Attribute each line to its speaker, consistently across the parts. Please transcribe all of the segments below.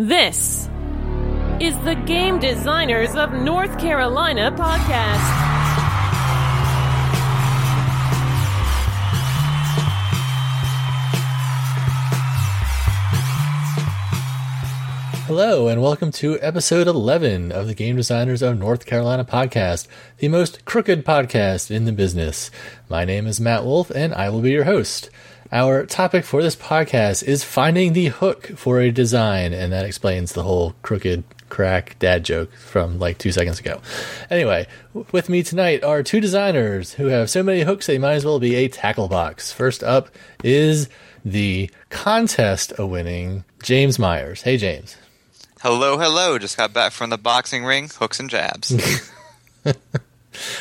Speaker 1: This is the Game Designers of North Carolina podcast.
Speaker 2: Hello, and welcome to episode 11 of the Game Designers of North Carolina podcast, the most crooked podcast in the business. My name is Matt Wolfe, and I will be your host. Our topic for this podcast is finding the hook for a design, and that explains the whole crooked crack dad joke from like two seconds ago. Anyway, with me tonight are two designers who have so many hooks they might as well be a tackle box. First up is the contest winning James Meyers. Hey, James.
Speaker 3: Hello, hello. Just got back from the boxing ring, hooks and jabs.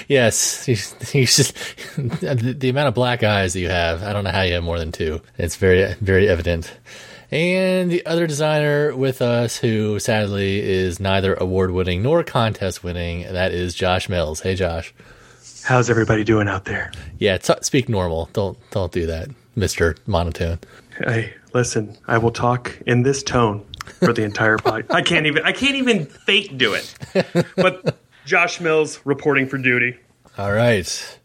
Speaker 2: yes, he's, he's just the, the amount of black eyes that you have. I don't know how you have more than two. It's very, very evident. And the other designer with us, who sadly is neither award winning nor contest winning, that is Josh Mills. Hey, Josh.
Speaker 4: How's everybody doing out there?
Speaker 2: Yeah, t- speak normal. Don't don't do that, Mister Monotone.
Speaker 4: Hey, listen. I will talk in this tone for the entire podcast. I can't even. I can't even fake do it. But Josh Mills reporting for duty.
Speaker 2: All right.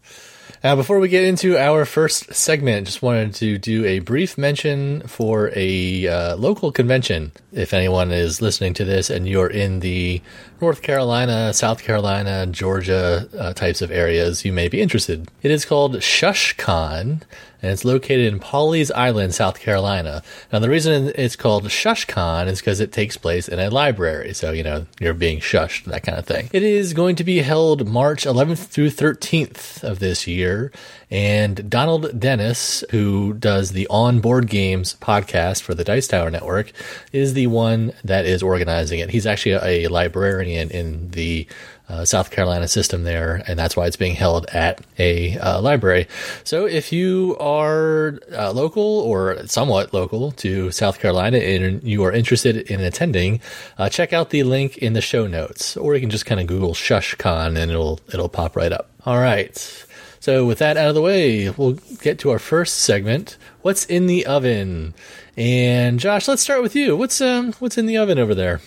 Speaker 2: Now, before we get into our first segment, just wanted to do a brief mention for a uh, local convention. If anyone is listening to this and you're in the North Carolina, South Carolina, Georgia uh, types of areas, you may be interested. It is called ShushCon, and it's located in Pawleys Island, South Carolina. Now, the reason it's called ShushCon is because it takes place in a library, so you know you're being shushed, that kind of thing. It is going to be held March 11th through 13th of this year, and Donald Dennis, who does the On Board Games podcast for the Dice Tower Network, is the one that is organizing it. He's actually a librarian in the uh, South Carolina system there, and that's why it's being held at a uh, library. So if you are uh, local or somewhat local to South Carolina and you are interested in attending, uh, check out the link in the show notes, or you can just kind of Google ShushCon and it'll it'll pop right up. All right. So with that out of the way, we'll get to our first segment. What's in the oven? And Josh, let's start with you. What's um what's in the oven over there?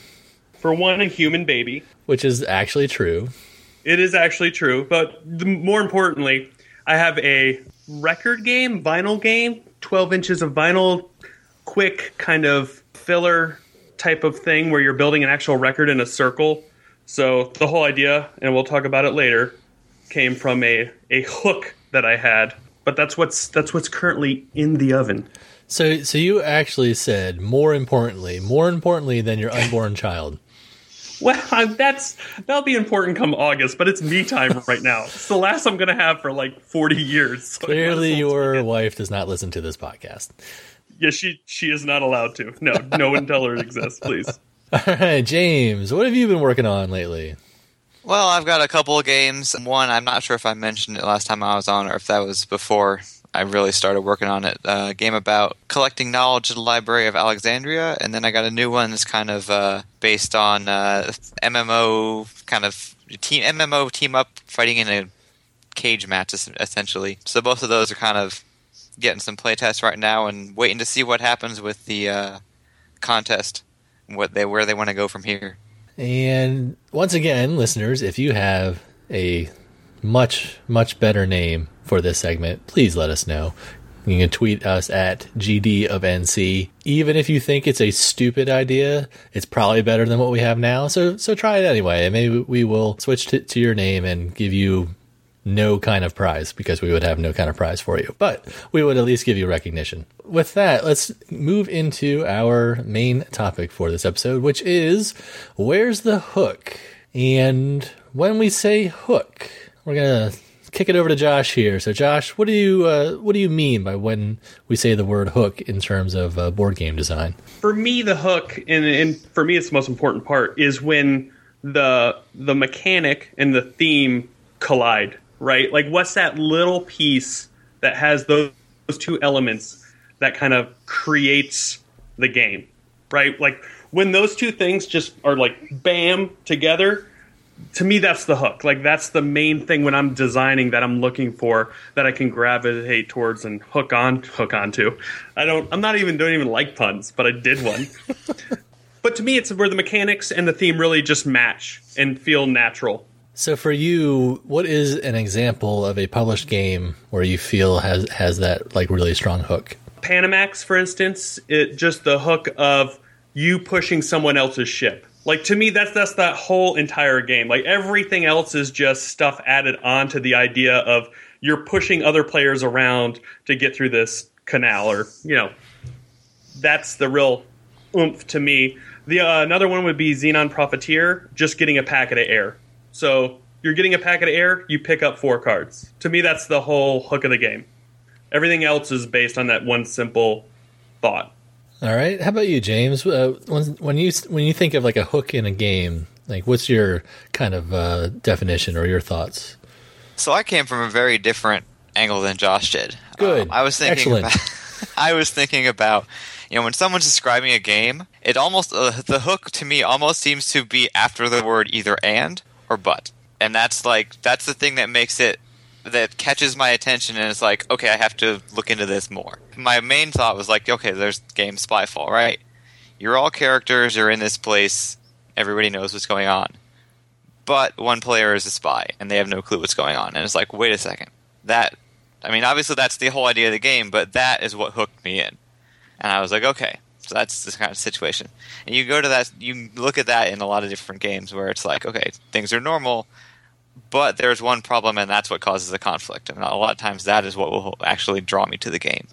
Speaker 4: For one, a human baby.
Speaker 2: Which is actually true.
Speaker 4: It is actually true, but the, more importantly, I have a record game, vinyl game, 12 inches of vinyl, quick kind of filler type of thing where you're building an actual record in a circle. So the whole idea, and we'll talk about it later, came from a, a hook that I had. But that's what's that's what's currently in the oven.
Speaker 2: So so you actually said more importantly, more importantly than your unborn child.
Speaker 4: Well, that's that'll be important come August, but it's me time right now. It's the last I'm going to have for like 40 years. So
Speaker 2: Clearly, your wife does not listen to this podcast.
Speaker 4: Yeah, she she is not allowed to. No, no one tell her it exists, please.
Speaker 2: All right, James, what have you been working on lately?
Speaker 3: well, I've got a couple of games. One, I'm not sure if I mentioned it last time I was on or if that was before I really started working on it. Uh, a game about collecting knowledge at the Library of Alexandria, and then I got a new one that's kind of uh, based on uh, MMO kind of team MMO team up fighting in a cage match essentially. So both of those are kind of getting some playtests right now and waiting to see what happens with the uh, contest, what they where they want to go from here.
Speaker 2: And once again, listeners, if you have a much, much better name for this segment, please let us know. You can tweet us at GD of NC. Even if you think it's a stupid idea, it's probably better than what we have now. So, so try it anyway. And maybe we will switch to, to your name and give you no kind of prize because we would have no kind of prize for you, but we would at least give you recognition. With that, let's move into our main topic for this episode, which is where's the hook? And when we say hook, we're to kick it over to Josh here. So, Josh, what do you uh, what do you mean by when we say the word hook in terms of uh, board game design?
Speaker 4: For me, the hook, and, and for me, it's the most important part, is when the the mechanic and the theme collide. Right? Like, what's that little piece that has those, those two elements that kind of creates the game? Right? Like when those two things just are like bam together to me that's the hook like that's the main thing when i'm designing that i'm looking for that i can gravitate towards and hook on hook onto i don't i'm not even don't even like puns but i did one but to me, it's where the mechanics and the theme really just match and feel natural.
Speaker 2: So for you, what is an example of a published game where you feel has has that like really strong hook?
Speaker 4: Panamax, for instance, it just the hook of you pushing someone else's ship. Like to me, that's that's that whole entire game. Like everything else is just stuff added on to the idea of you're pushing other players around to get through this canal, or you know, that's the real oomph to me. The uh, another one would be Xenon Profiteer, just getting a packet of air. So you're getting a packet of air, you pick up four cards. To me, that's the whole hook of the game. Everything else is based on that one simple thought.
Speaker 2: All right. How about you, James? Uh, when, when you when you think of like a hook in a game, like what's your kind of uh, definition or your thoughts?
Speaker 3: So I came from a very different angle than Josh did.
Speaker 2: Good.
Speaker 3: Um, I was thinking.
Speaker 2: Excellent.
Speaker 3: About, I was thinking about you know when someone's describing a game, it almost uh, the hook to me almost seems to be after the word either and or but, and that's like that's the thing that makes it that catches my attention and it's like okay I have to look into this more. My main thought was like okay there's game Spyfall right. You're all characters. You're in this place. Everybody knows what's going on but one player is a spy and they have no clue what's going on. And it's like, wait a second. That, I mean, obviously that's the whole idea of the game, but that is what hooked me in. And I was like, okay, so that's this kind of situation. And you go to that, you look at that in a lot of different games where it's like, okay, things are normal, but there's one problem and that's what causes the conflict. And a lot of times that is what will actually draw me to the game.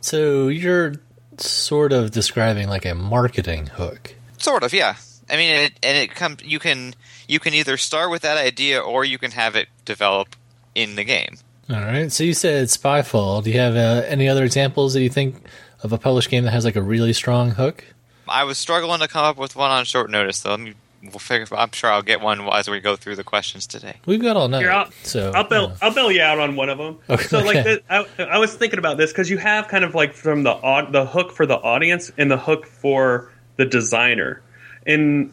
Speaker 2: So you're sort of describing like a marketing hook.
Speaker 3: Sort of, yeah. I mean, it, and it comes. You can you can either start with that idea or you can have it develop in the game.
Speaker 2: All right. So you said Spyfall. Do you have uh, any other examples that you think of a published game that has like a really strong hook?
Speaker 3: I was struggling to come up with one on short notice, though. Let me, we'll figure. I'm sure I'll get one as we go through the questions today.
Speaker 2: We've got all night.
Speaker 4: Here, I'll,
Speaker 2: so
Speaker 4: I'll bail,
Speaker 2: uh,
Speaker 4: I'll bail you out on one of them.
Speaker 2: Okay.
Speaker 4: So like, the, I, I was thinking about this because you have kind of like from the the hook for the audience and the hook for the designer, and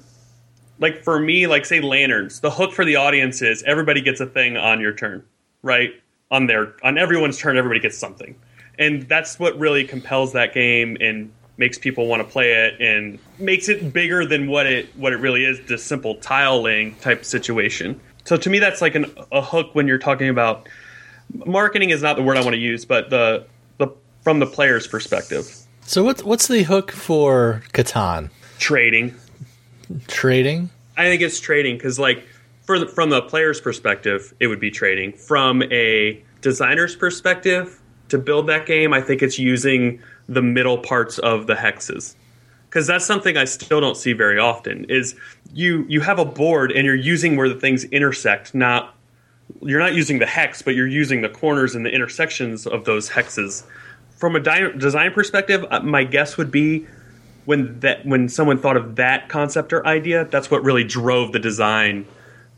Speaker 4: like for me, like say lanterns, the hook for the audience is everybody gets a thing on your turn, right? On their on everyone's turn, everybody gets something, and that's what really compels that game and makes people want to play it and makes it bigger than what it what it really is, just simple tile laying type situation. So to me, that's like an, a hook when you're talking about marketing is not the word I want to use, but the the from the player's perspective,
Speaker 2: so what's what's the hook for Catan?
Speaker 4: trading.
Speaker 2: Trading.
Speaker 4: I think it's trading because, like, for the, from the player's perspective, it would be trading. From a designer's perspective, to build that game, I think it's using the middle parts of the hexes because that's something I still don't see very often. Is you you have a board and you're using where the things intersect, not you're not using the hex, but you're using the corners and the intersections of those hexes. From a di- design perspective, uh, my guess would be when that when someone thought of that concept or idea, that's what really drove the design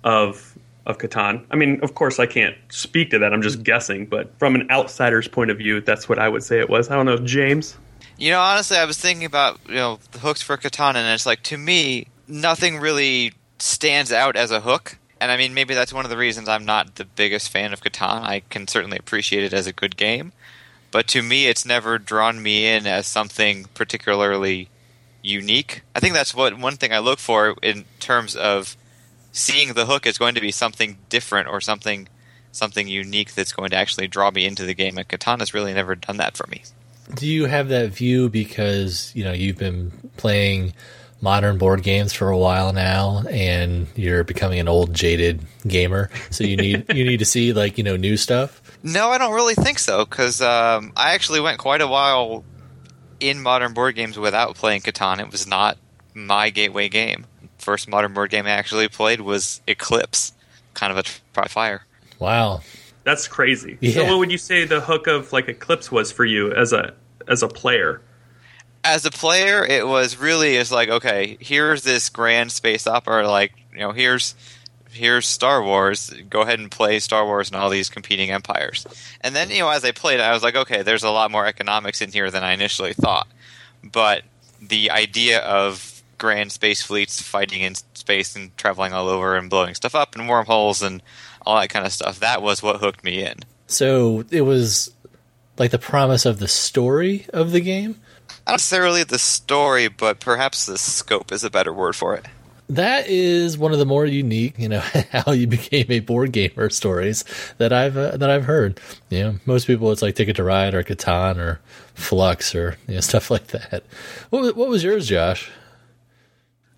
Speaker 4: of of Catan. I mean, of course, I can't speak to that. I'm just guessing, but from an outsider's point of view, that's what I would say it was. I don't know, James.
Speaker 3: You know, honestly, I was thinking about you know the hooks for Catan, and it's like to me, nothing really stands out as a hook. And I mean, maybe that's one of the reasons I'm not the biggest fan of Catan. I can certainly appreciate it as a good game, but to me, it's never drawn me in as something particularly unique. I think that's what one thing I look for in terms of seeing the hook is going to be something different or something something unique that's going to actually draw me into the game. And Catan's really never done that for me.
Speaker 2: Do you have that view because you know you've been playing modern board games for a while now, and you're becoming an old jaded gamer? So you need you need to see like you know new stuff.
Speaker 3: No, I don't really think so because um, I actually went quite a while in modern board games without playing Catan. It was not my gateway game. First modern board game I actually played was Eclipse, kind of a try fire.
Speaker 2: Wow.
Speaker 4: That's crazy.
Speaker 2: Yeah.
Speaker 4: So, what would you say the hook of like Eclipse was for you as a as a player?
Speaker 3: As a player, it was really is like okay, here's this grand space opera. Like you know, here's here's Star Wars. Go ahead and play Star Wars and all these competing empires. And then you know, as I played, I was like, okay, there's a lot more economics in here than I initially thought. But the idea of grand space fleets fighting in space and traveling all over and blowing stuff up and wormholes and all that kind of stuff that was what hooked me in.
Speaker 2: So it was like the promise of the story of the game.
Speaker 3: Not necessarily the story, but perhaps the scope is a better word for it.
Speaker 2: That is one of the more unique, you know, how you became a board gamer stories that I've uh, that I've heard. You know, most people it's like Ticket to Ride or Catan or Fluxx or you know stuff like that. What was, what was yours, Josh?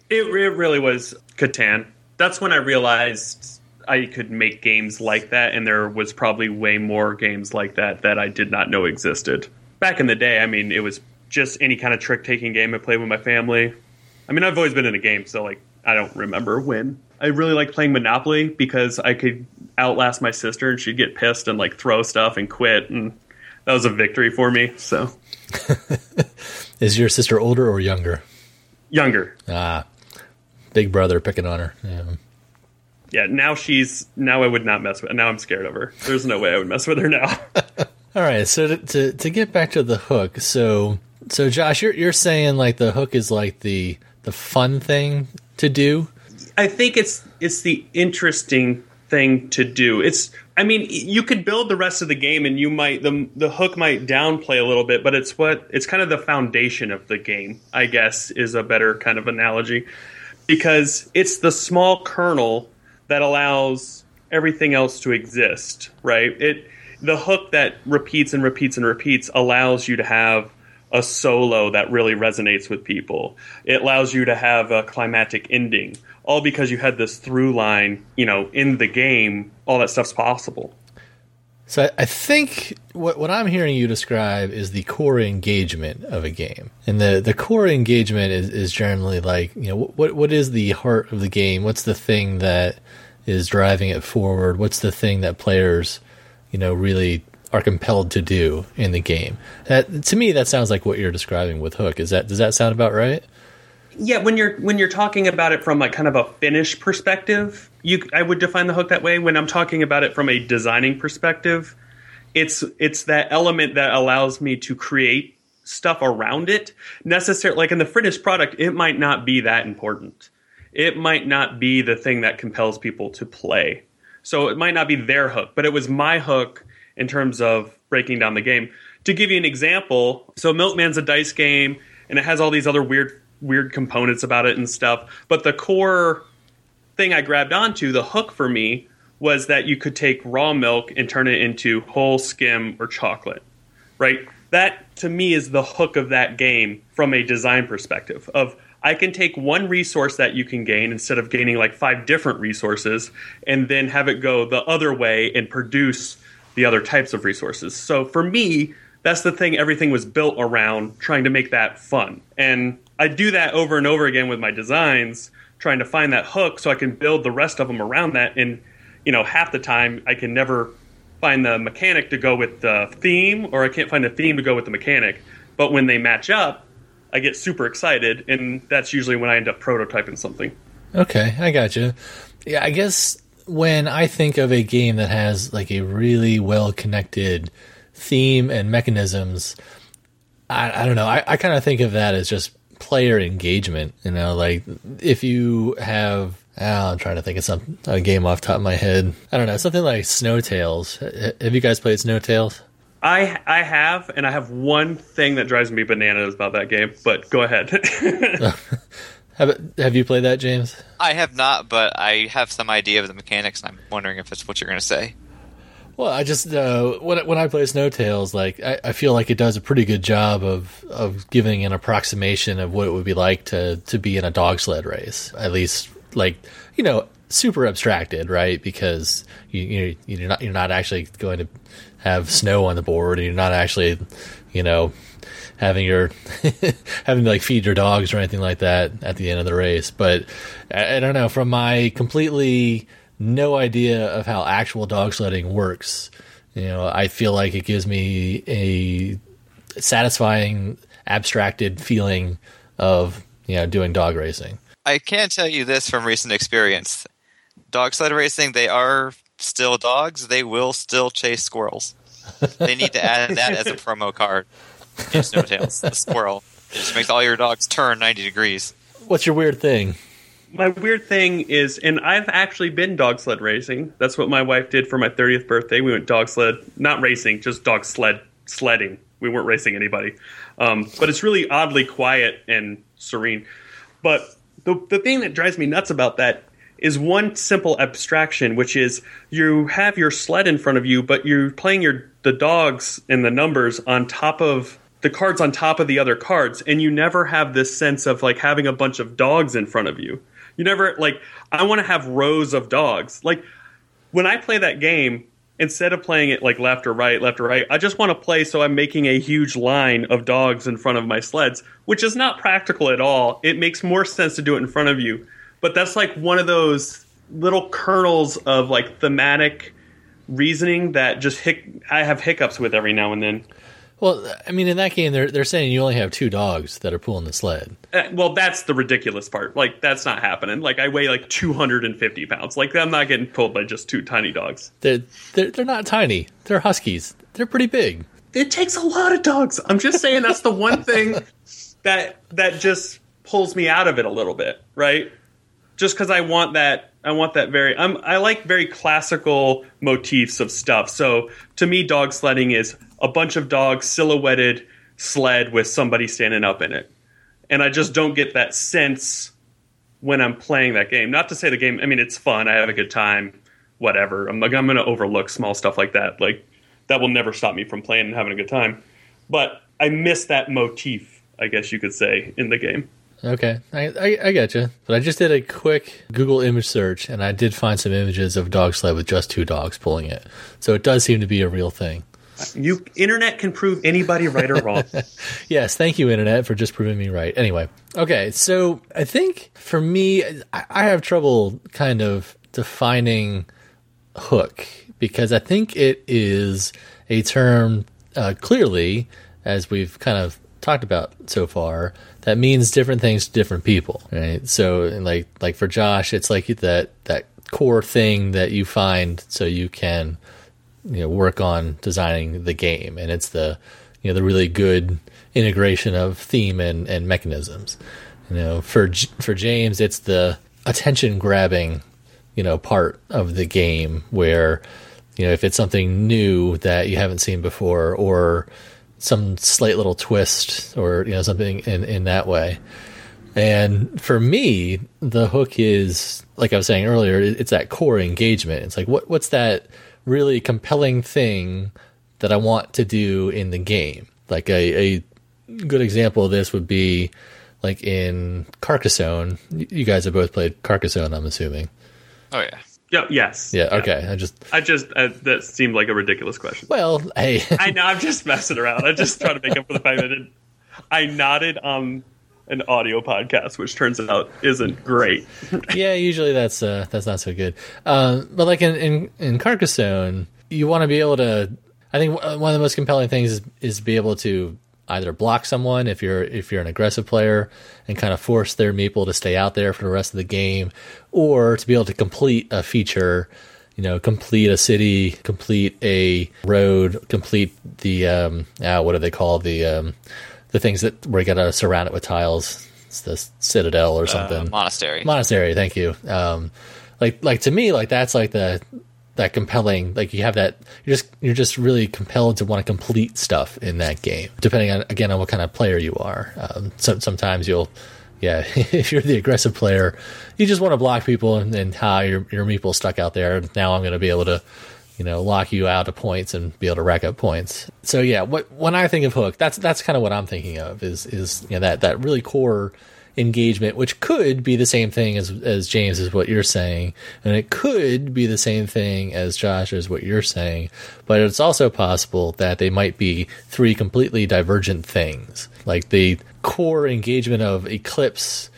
Speaker 4: It, it really was Catan. That's when I realized I could make games like that, and there was probably way more games like that that I did not know existed. Back in the day, I mean, it was just any kind of trick taking game I played with my family. I mean, I've always been in a game, so like, I don't remember when. I really liked playing Monopoly because I could outlast my sister and she'd get pissed and like throw stuff and quit, and that was a victory for me. So,
Speaker 2: Is your sister older or younger?
Speaker 4: younger.
Speaker 2: Ah, big brother picking on her. Yeah.
Speaker 4: Yeah, now she's now I would not mess with. Now I'm scared of her. There's no way I would mess with her now.
Speaker 2: All right, so to, to to get back to the hook, so so Josh, you're you're saying like the hook is like the the fun thing to do.
Speaker 4: I think it's it's the interesting thing to do. It's I mean you could build the rest of the game and you might the the hook might downplay a little bit, but it's what it's kind of the foundation of the game. I guess is a better kind of analogy because it's the small kernel that allows everything else to exist, right? It the hook that repeats and repeats and repeats allows you to have a solo that really resonates with people. It allows you to have a climatic ending, all because you had this through line, you know, in the game. All that stuff's possible.
Speaker 2: So I, think what what I'm hearing you describe is the core engagement of a game, and the the core engagement is is generally like you know what what is the heart of the game? What's the thing that is driving it forward? What's the thing that players you know really are compelled to do in the game? That to me that sounds like what you're describing with Hook. Is that does that sound about right?
Speaker 4: Yeah, when you're when you're talking about it from like kind of a finish perspective, you I would define the hook that way. When I'm talking about it from a designing perspective, it's it's that element that allows me to create stuff around it. Necessarily, like in the finished product, it might not be that important. It might not be the thing that compels people to play. So it might not be their hook, but it was my hook in terms of breaking down the game. To give you an example, so Milkman's a dice game and it has all these other weird weird components about it and stuff, but the core thing I grabbed onto, the hook for me was that you could take raw milk and turn it into whole skim or chocolate. Right? That to me is the hook of that game from a design perspective of I can take one resource that you can gain instead of gaining like five different resources and then have it go the other way and produce the other types of resources. So for me, that's the thing everything was built around trying to make that fun. And I do that over and over again with my designs, trying to find that hook so I can build the rest of them around that. And, you know, half the time I can never find the mechanic to go with the theme or I can't find the theme to go with the mechanic. But when they match up, I get super excited, and that's usually when I end up prototyping something.
Speaker 2: Okay, I got you. Yeah, I guess when I think of a game that has like a really well connected theme and mechanisms, I, I don't know. I, I kind of think of that as just player engagement. You know, like if you have. Oh, I'm trying to think of some a game off the top of my head. I don't know something like Snowtails. Have you guys played Snowtails?
Speaker 4: I I have, and I have one thing that drives me bananas about that game. But go ahead.
Speaker 2: Have, have you played that, James?
Speaker 3: I have not, but I have some idea of the mechanics, and I'm wondering if it's what you're going to say.
Speaker 2: Well, I just uh, when when I play Snowtails, like I, I feel like it does a pretty good job of of giving an approximation of what it would be like to to be in a dog sled race. At least, like you know, super abstracted, right? Because you, you you're not you're not actually going to have snow on the board, and you're not actually, you know, having your having to like feed your dogs or anything like that at the end of the race. But I, I don't know from my completely no idea of how actual dog sledding works. You know, I feel like it gives me a satisfying, abstracted feeling of you know doing dog racing.
Speaker 3: I can tell you this from recent experience: dog sled racing, they are still dogs. They will still chase squirrels. They need to add that as a promo card. Snowtails, the squirrel. It just makes all your dogs turn 90 degrees.
Speaker 2: What's your weird thing?
Speaker 4: My weird thing is, and I've actually been dog sled racing. That's what my wife did for my 30th birthday. We went dog sled, not racing, just dog sled sledding. We weren't racing anybody. Um, but it's really oddly quiet and serene. But the the thing that drives me nuts about that is one simple abstraction, which is you have your sled in front of you, but you're playing your the dogs and the numbers on top of the cards on top of the other cards, and you never have this sense of like having a bunch of dogs in front of you. You never like I want to have rows of dogs. Like when I play that game, instead of playing it like left or right, left or right, I just want to play so I'm making a huge line of dogs in front of my sleds, which is not practical at all. It makes more sense to do it in front of you. But that's like one of those little kernels of like thematic reasoning that just hic- I have hiccups with every now and then.
Speaker 2: Well, I mean, in that game, they're they're saying you only have two dogs that are pulling the sled.
Speaker 4: Uh, well, that's the ridiculous part. Like that's not happening. Like I weigh like 250 pounds. Like I'm not getting pulled by just two tiny dogs.
Speaker 2: They're they're, they're not tiny. They're huskies. They're pretty big.
Speaker 4: It takes a lot of dogs. I'm just saying that's the one thing that that just pulls me out of it a little bit, right? Just because I want that I want that very I'm I like very classical motifs of stuff. So to me, dog sledding is a bunch of dogs silhouetted sled with somebody standing up in it. And I just don't get that sense when I'm playing that game. Not to say the game, I mean, it's fun. I have a good time, whatever. I'm, like, I'm going to overlook small stuff like that. Like, that will never stop me from playing and having a good time. But I miss that motif, I guess you could say, in the game.
Speaker 2: Okay, I, I, I get you. But I just did a quick Google image search, and I did find some images of dog sled with just two dogs pulling it. So it does seem to be a real thing.
Speaker 4: You internet can prove anybody right or wrong.
Speaker 2: yes, thank you, internet, for just proving me right. Anyway, okay, so I think for me, I, I have trouble kind of defining hook because I think it is a term uh, clearly, as we've kind of talked about so far, that means different things to different people. Right. So, like like for Josh, it's like that that core thing that you find so you can you know work on designing the game, and it's the you know the really good integration of theme and, and mechanisms. You know, for for James, it's the attention grabbing you know part of the game where you know if it's something new that you haven't seen before or some slight little twist or you know something in in that way. And for me, the hook is like I was saying earlier, it's that core engagement. It's like what what's that really compelling thing that I want to do in the game. Like a, a good example of this would be like in Carcassonne. You guys have both played Carcassonne, I'm assuming.
Speaker 3: Oh yeah.
Speaker 4: Yeah, yes.
Speaker 2: Yeah. Okay. I just.
Speaker 4: I just uh, that seemed like a ridiculous question.
Speaker 2: Well, hey.
Speaker 4: I know. I'm just messing around. I'm just trying to make up for the fact that it, I nodded on an audio podcast, which turns out isn't great.
Speaker 2: yeah, usually that's uh, that's not so good. Uh, but like in, in in Carcassonne, you want to be able to. I think one of the most compelling things is, is to be able to either block someone if you're if you're an aggressive player and kind of force their meeple to stay out there for the rest of the game, or to be able to complete a feature. You know, complete a city, complete a road, complete the um, ah, what do they call the um, the things that we're gonna surround it with tiles. It's the citadel or something.
Speaker 3: Uh, monastery.
Speaker 2: Monastery. Thank you. Um, like like to me, like that's like the that compelling. Like you have that. You're just you're just really compelled to want to complete stuff in that game. Depending on again on what kind of player you are. Um, so, sometimes you'll. Yeah, if you're the aggressive player, you just want to block people and, and how your your meeple stuck out there. Now I'm going to be able to you know, lock you out of points and be able to rack up points. So yeah, what when I think of hook, that's that's kind of what I'm thinking of is is you know that that really core engagement, which could be the same thing as as James is what you're saying, and it could be the same thing as Josh is what you're saying, but it's also possible that they might be three completely divergent things. Like the core engagement of Eclipse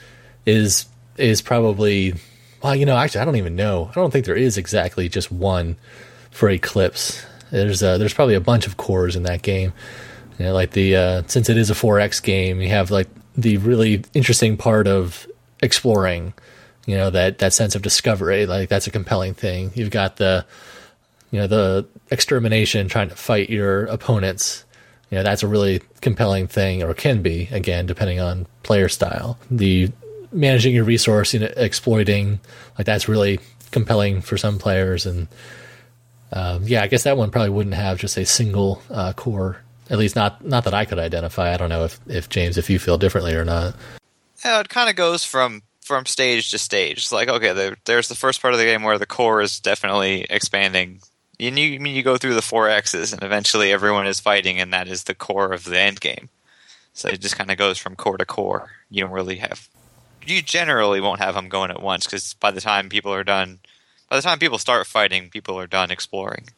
Speaker 2: is is probably well, you know, actually I don't even know. I don't think there is exactly just one for Eclipse. There's uh, there's probably a bunch of cores in that game. You know, like the uh, since it is a 4X game, you have like the really interesting part of exploring. You know that that sense of discovery, like that's a compelling thing. You've got the you know the extermination, trying to fight your opponents. You know that's a really compelling thing, or can be again depending on player style. The managing your resource, you know, exploiting, like that's really compelling for some players and um, yeah, I guess that one probably wouldn't have just a single uh, core At least not not that I could identify. I don't know if, if James, if you feel differently or not.
Speaker 3: Yeah, it kind of goes from from stage to stage. It's like okay, there, there's the first part of the game where the core is definitely expanding. And you I mean you go through the four X's, and eventually everyone is fighting, and that is the core of the end game. So it just kind of goes from core to core. You don't really have. You generally won't have them going at once because by the time people are done, by the time people start fighting, people are done exploring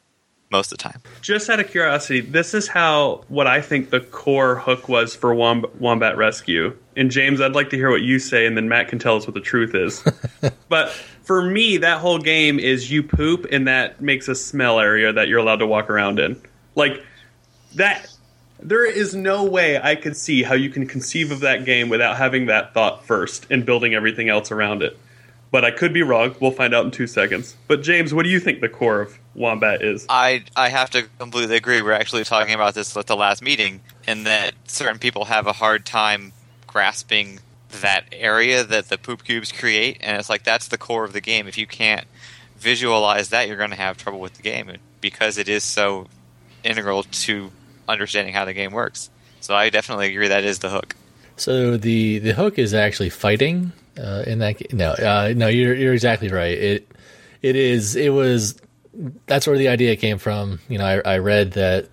Speaker 3: most of the time.
Speaker 4: Just out of curiosity, this is how what I think the core hook was for Womb- Wombat Rescue. And James, I'd like to hear what you say, and then Matt can tell us what the truth is. but for me, that whole game is you poop, and that makes a smell area that you're allowed to walk around in. Like that. There is no way I could see how you can conceive of that game without having that thought first and building everything else around it. But I could be wrong. We'll find out in two seconds. But James, what do you think the core of Wombat is?
Speaker 3: I I have to completely agree. We're actually talking about this at the last meeting, and that certain people have a hard time grasping that area that the poop cubes create, and it's like that's the core of the game. If you can't visualize that, you're going to have trouble with the game because it is so integral to understanding how the game works. So I definitely agree that is the hook.
Speaker 2: So the the hook is actually fighting uh, in that. No, uh, no, you're you're exactly right. It it is. It was. That's where the idea came from. You know, I, I read that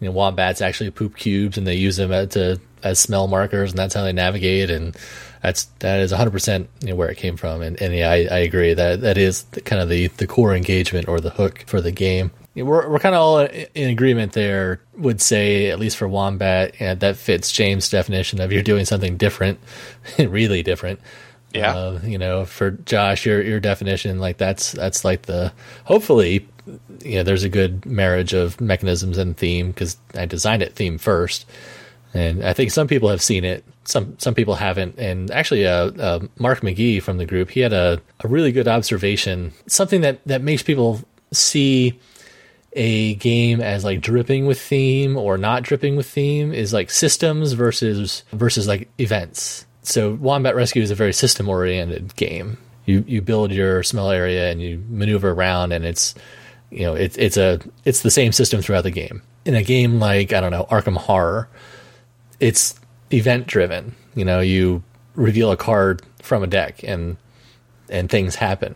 Speaker 2: you know wombats actually poop cubes and they use them to as smell markers, and that's how they navigate. And that's that is 100 percent you know, where it came from. And, and yeah, I, I agree that that is the, kind of the the core engagement or the hook for the game. We're we're kind of all in agreement there. Would say at least for wombat, yeah, that fits James' definition of you're doing something different, really different.
Speaker 3: Yeah.
Speaker 2: Uh, you know, for Josh, your your definition, like that's that's like the hopefully, you know, there's a good marriage of mechanisms and theme because I designed it theme first, and I think some people have seen it, some some people haven't. And actually, uh, uh, Mark McGee from the group, he had a, a really good observation, something that that makes people see a game as like dripping with theme or not dripping with theme is like systems versus versus like events. So Wombat Rescue is a very system oriented game. You you build your smell area and you maneuver around and it's you know it's it's a it's the same system throughout the game. In a game like I don't know Arkham Horror, it's event driven. You know, you reveal a card from a deck and and things happen.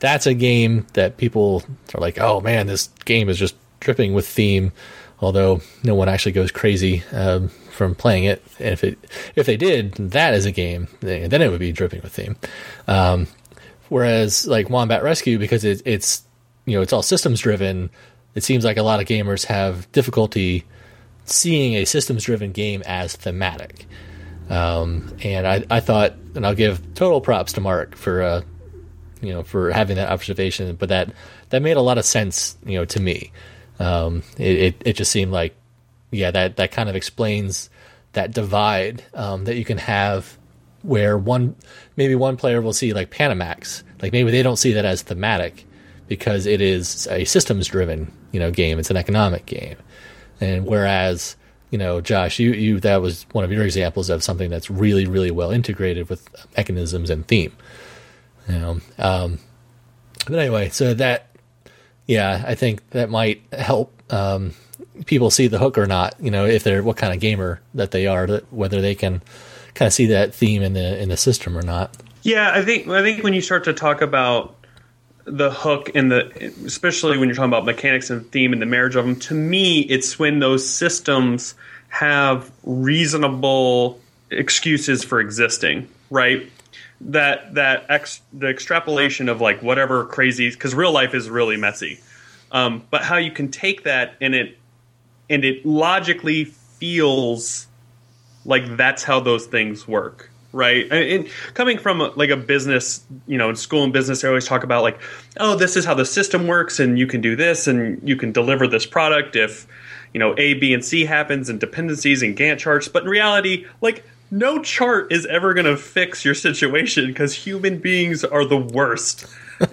Speaker 2: That's a game that people are like, "Oh man, this game is just dripping with theme." Although no one actually goes crazy um, from playing it. And if it if they did, that is a game. Then it would be dripping with theme. Um, whereas like Wombat Rescue, because it, it's you know it's all systems driven, it seems like a lot of gamers have difficulty seeing a systems driven game as thematic. Um, and I, I thought, and I'll give total props to Mark for uh, you know for having that observation, but that that made a lot of sense, you know, to me. Um, it, it, it just seemed like, yeah, that that kind of explains that divide um, that you can have where one maybe one player will see like Panamax, like maybe they don't see that as thematic because it is a systems driven you know game. It's an economic game, and whereas you know Josh, you you that was one of your examples of something that's really really well integrated with mechanisms and theme. You know, um, but anyway, so that yeah, I think that might help um, people see the hook or not. You know, if they're what kind of gamer that they are, that whether they can kind of see that theme in the in the system or not.
Speaker 4: Yeah, I think I think when you start to talk about the hook and the especially when you're talking about mechanics and theme and the marriage of them, to me, it's when those systems have reasonable excuses for existing, right? That that ex, the extrapolation of like whatever crazy because real life is really messy, um, but how you can take that and it and it logically feels like that's how those things work right? And coming from uh, like a business you know in school and business they always talk about like oh this is how the system works and you can do this and you can deliver this product if you know a b and c happens and dependencies and gantt charts. But in reality like no chart is ever going to fix your situation because human beings are the worst.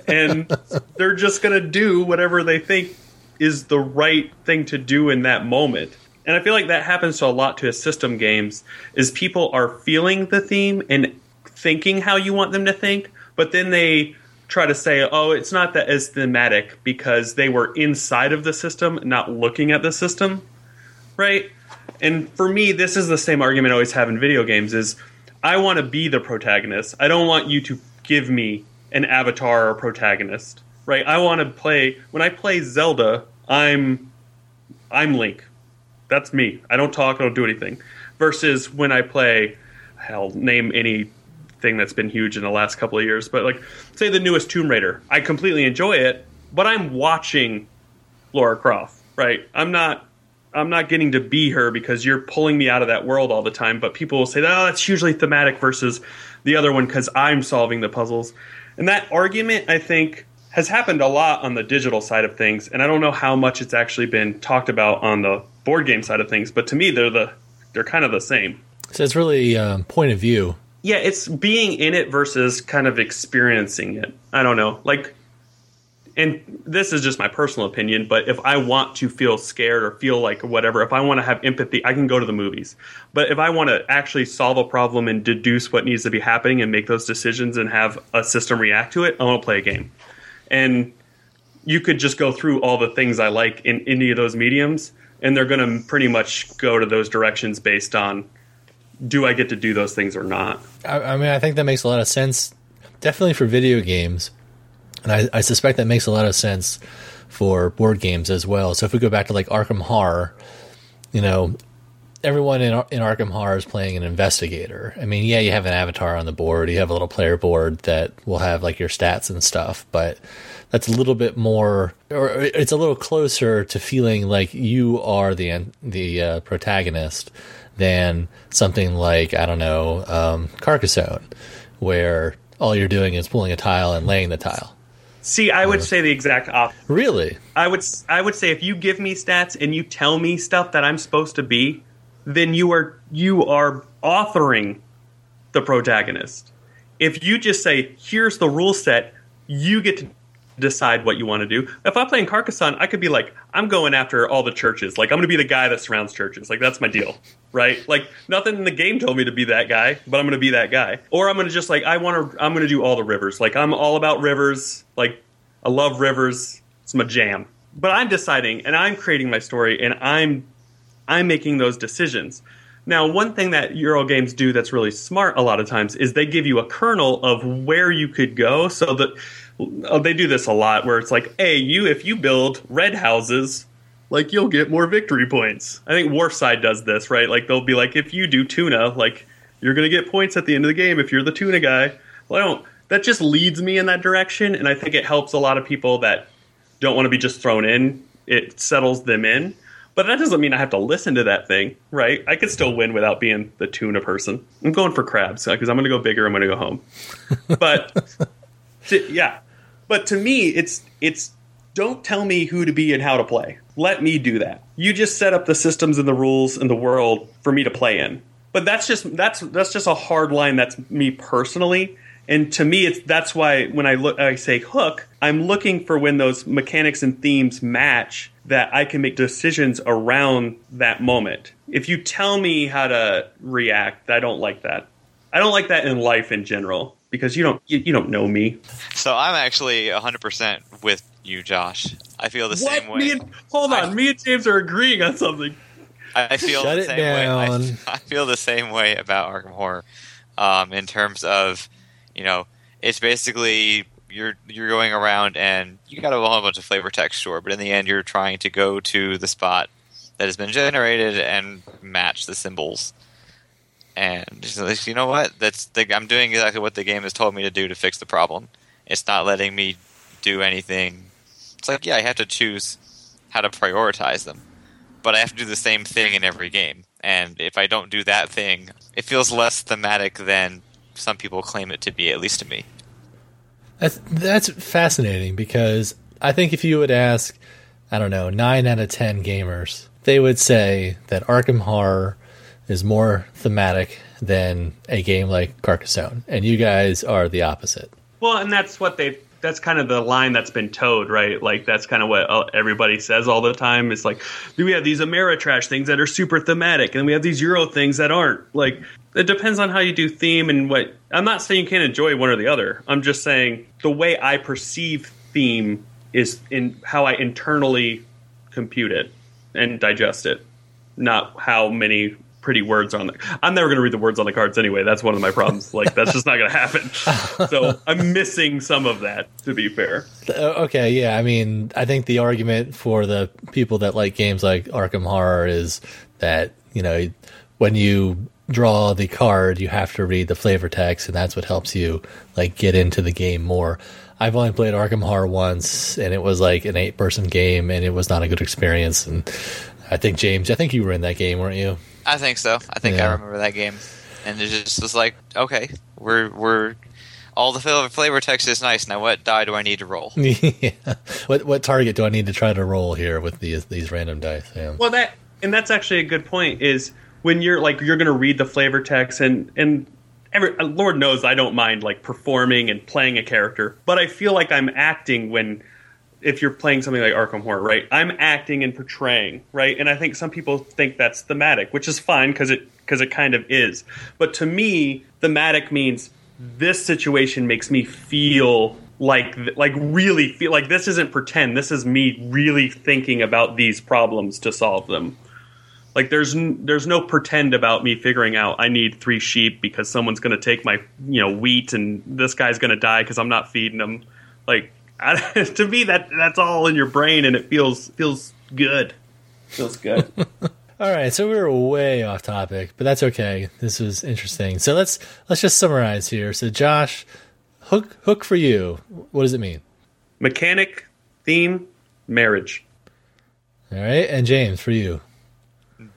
Speaker 4: And they're just going to do whatever they think is the right thing to do in that moment and I feel like that happens to a lot to system games is people are feeling the theme and thinking how you want them to think, but then they try to say, "Oh, it's not that as thematic because they were inside of the system, not looking at the system." right? And for me, this is the same argument I always have in video games: is I want to be the protagonist. I don't want you to give me an avatar or protagonist, right? I want to play. When I play Zelda, I'm I'm Link. That's me. I don't talk. I don't do anything. Versus when I play, hell, name any thing that's been huge in the last couple of years. But like, say the newest Tomb Raider, I completely enjoy it, but I'm watching Lara Croft, right? I'm not. I'm not getting to be her because you're pulling me out of that world all the time. But people will say, "Oh, that's hugely thematic," versus the other one because I'm solving the puzzles. And that argument, I think, has happened a lot on the digital side of things. And I don't know how much it's actually been talked about on the board game side of things. But to me, they're the they're kind of the same.
Speaker 2: So it's really um, point of view.
Speaker 4: Yeah, it's being in it versus kind of experiencing it. I don't know. Like and this is just my personal opinion, but if I want to feel scared or feel like whatever, if I want to have empathy, I can go to the movies. But if I want to actually solve a problem and deduce what needs to be happening and make those decisions and have a system react to it, I want to play a game. And you could just go through all the things I like in any of those mediums, and they're going to pretty much go to those directions based on do I get to do those things or not.
Speaker 2: I, I mean, I think that makes a lot of sense, definitely for video games and I, I, suspect that makes a lot of sense for board games as well. So if we go back to like Arkham Horror, you know, everyone in in Arkham Horror is playing an investigator. I mean, yeah, you have an avatar on the board, you have a little player board that will have like your stats and stuff, but that's a little bit more, or it's a little closer to feeling like you are the the uh, protagonist than something like I don't know um, Carcassonne, where all you're doing is pulling a tile and laying the tile.
Speaker 4: See, I would say the exact opposite.
Speaker 2: Really?
Speaker 4: I would I would say if you give me stats and you tell me stuff that I'm supposed to be, then you are you are authoring the protagonist. If you just say, "Here's the rule set," you get to decide what you want to do. If I play in Carcassonne, I could be like, I'm going after all the churches. Like, I'm going to be the guy that surrounds churches. Like, that's my deal, right? Like, nothing in the game told me to be that guy, but I'm going to be that guy. Or I'm going to just like, I want to, I'm going to do all the rivers. Like, I'm all about rivers. Like, I love rivers. It's my jam. But I'm deciding, and I'm creating my story, and I'm, I'm making those decisions. Now, one thing that Euro games do that's really smart a lot of times is they give you a kernel of where you could go so that oh, they do this a lot where it's like, hey, you if you build red houses, like you'll get more victory points. I think Wharfside does this, right? Like they'll be like, if you do tuna, like you're gonna get points at the end of the game if you're the tuna guy. Well, I don't. That just leads me in that direction, and I think it helps a lot of people that don't want to be just thrown in. It settles them in. But that doesn't mean I have to listen to that thing, right? I could still win without being the tuna person. I'm going for crabs uh, because I'm going to go bigger. I'm going to go home. But to, yeah, but to me, it's it's don't tell me who to be and how to play. Let me do that. You just set up the systems and the rules and the world for me to play in. But that's just that's that's just a hard line. That's me personally. And to me, it's that's why when I look, I say hook. I'm looking for when those mechanics and themes match that I can make decisions around that moment. If you tell me how to react, I don't like that. I don't like that in life in general because you don't you, you don't know me.
Speaker 3: So I'm actually 100% with you, Josh. I feel the
Speaker 4: what?
Speaker 3: same way.
Speaker 4: Me and, hold on, I, me and James are agreeing on something.
Speaker 3: I feel Shut the same down. way. I, I, feel the same way about Arkham Horror, um, in terms of, you know, it's basically you're you're going around and you got a whole bunch of flavor text, sure, but in the end you're trying to go to the spot that has been generated and match the symbols and you know what? That's the, I'm doing exactly what the game has told me to do to fix the problem. It's not letting me do anything. It's like yeah, I have to choose how to prioritize them, but I have to do the same thing in every game. And if I don't do that thing, it feels less thematic than some people claim it to be, at least to me.
Speaker 2: That's that's fascinating because I think if you would ask, I don't know, nine out of ten gamers, they would say that Arkham Horror is more thematic than a game like Carcassonne, and you guys are the opposite.
Speaker 4: Well, and that's what they that's kind of the line that's been towed, right? Like that's kind of what uh, everybody says all the time. It's like we have these Ameritrash things that are super thematic, and we have these Euro things that aren't. Like it depends on how you do theme and what. I'm not saying you can't enjoy one or the other. I'm just saying the way I perceive theme is in how I internally compute it and digest it. not how many pretty words are on there. I'm never going to read the words on the cards anyway. That's one of my problems. like that's just not going to happen. So I'm missing some of that. To be fair.
Speaker 2: Uh, okay, yeah. I mean, I think the argument for the people that like games like Arkham Horror is that you know when you draw the card, you have to read the flavor text, and that's what helps you like get into the game more. I've only played Arkham Horror once, and it was like an eight-person game, and it was not a good experience. And I think James, I think you were in that game, weren't you?
Speaker 3: I think so. I think I remember that game, and it just was like, okay, we're we're all the flavor, flavor text is nice. Now, what die do I need to roll?
Speaker 2: yeah. What what target do I need to try to roll here with these these random dice? Yeah.
Speaker 4: Well, that and that's actually a good point. Is when you're like you're to read the flavor text and and every, uh, Lord knows I don't mind like performing and playing a character, but I feel like I'm acting when if you're playing something like Arkham Horror, right? I'm acting and portraying, right? And I think some people think that's thematic, which is fine because it because it kind of is. But to me, thematic means this situation makes me feel like like really feel like this isn't pretend. This is me really thinking about these problems to solve them. Like there's n- there's no pretend about me figuring out I need three sheep because someone's going to take my you know wheat and this guy's going to die because I'm not feeding him. Like I, to me that that's all in your brain and it feels feels good. Feels good.
Speaker 2: All right, so we were way off topic, but that's okay. This was interesting. So let's let's just summarize here. So Josh, hook hook for you. What does it mean?
Speaker 4: Mechanic, theme, marriage.
Speaker 2: All right, and James for you.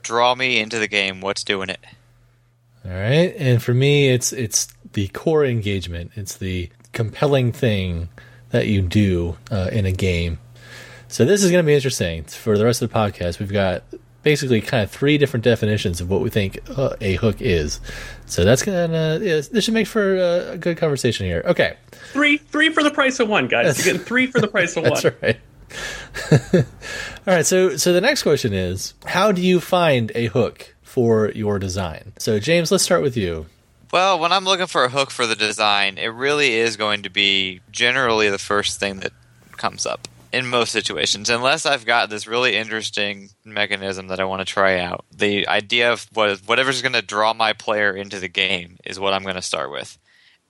Speaker 3: Draw me into the game. What's doing it?
Speaker 2: All right, and for me, it's it's the core engagement. It's the compelling thing that you do uh, in a game. So this is going to be interesting for the rest of the podcast. We've got basically kind of three different definitions of what we think uh, a hook is. So that's gonna yeah, this should make for uh, a good conversation here. Okay,
Speaker 4: Three three for the price of one, guys. You're getting three for the price of one.
Speaker 2: that's right. All right, so so the next question is, how do you find a hook for your design? So James, let's start with you.
Speaker 3: Well, when I'm looking for a hook for the design, it really is going to be generally the first thing that comes up in most situations, unless I've got this really interesting mechanism that I want to try out. The idea of what whatever's going to draw my player into the game is what I'm going to start with,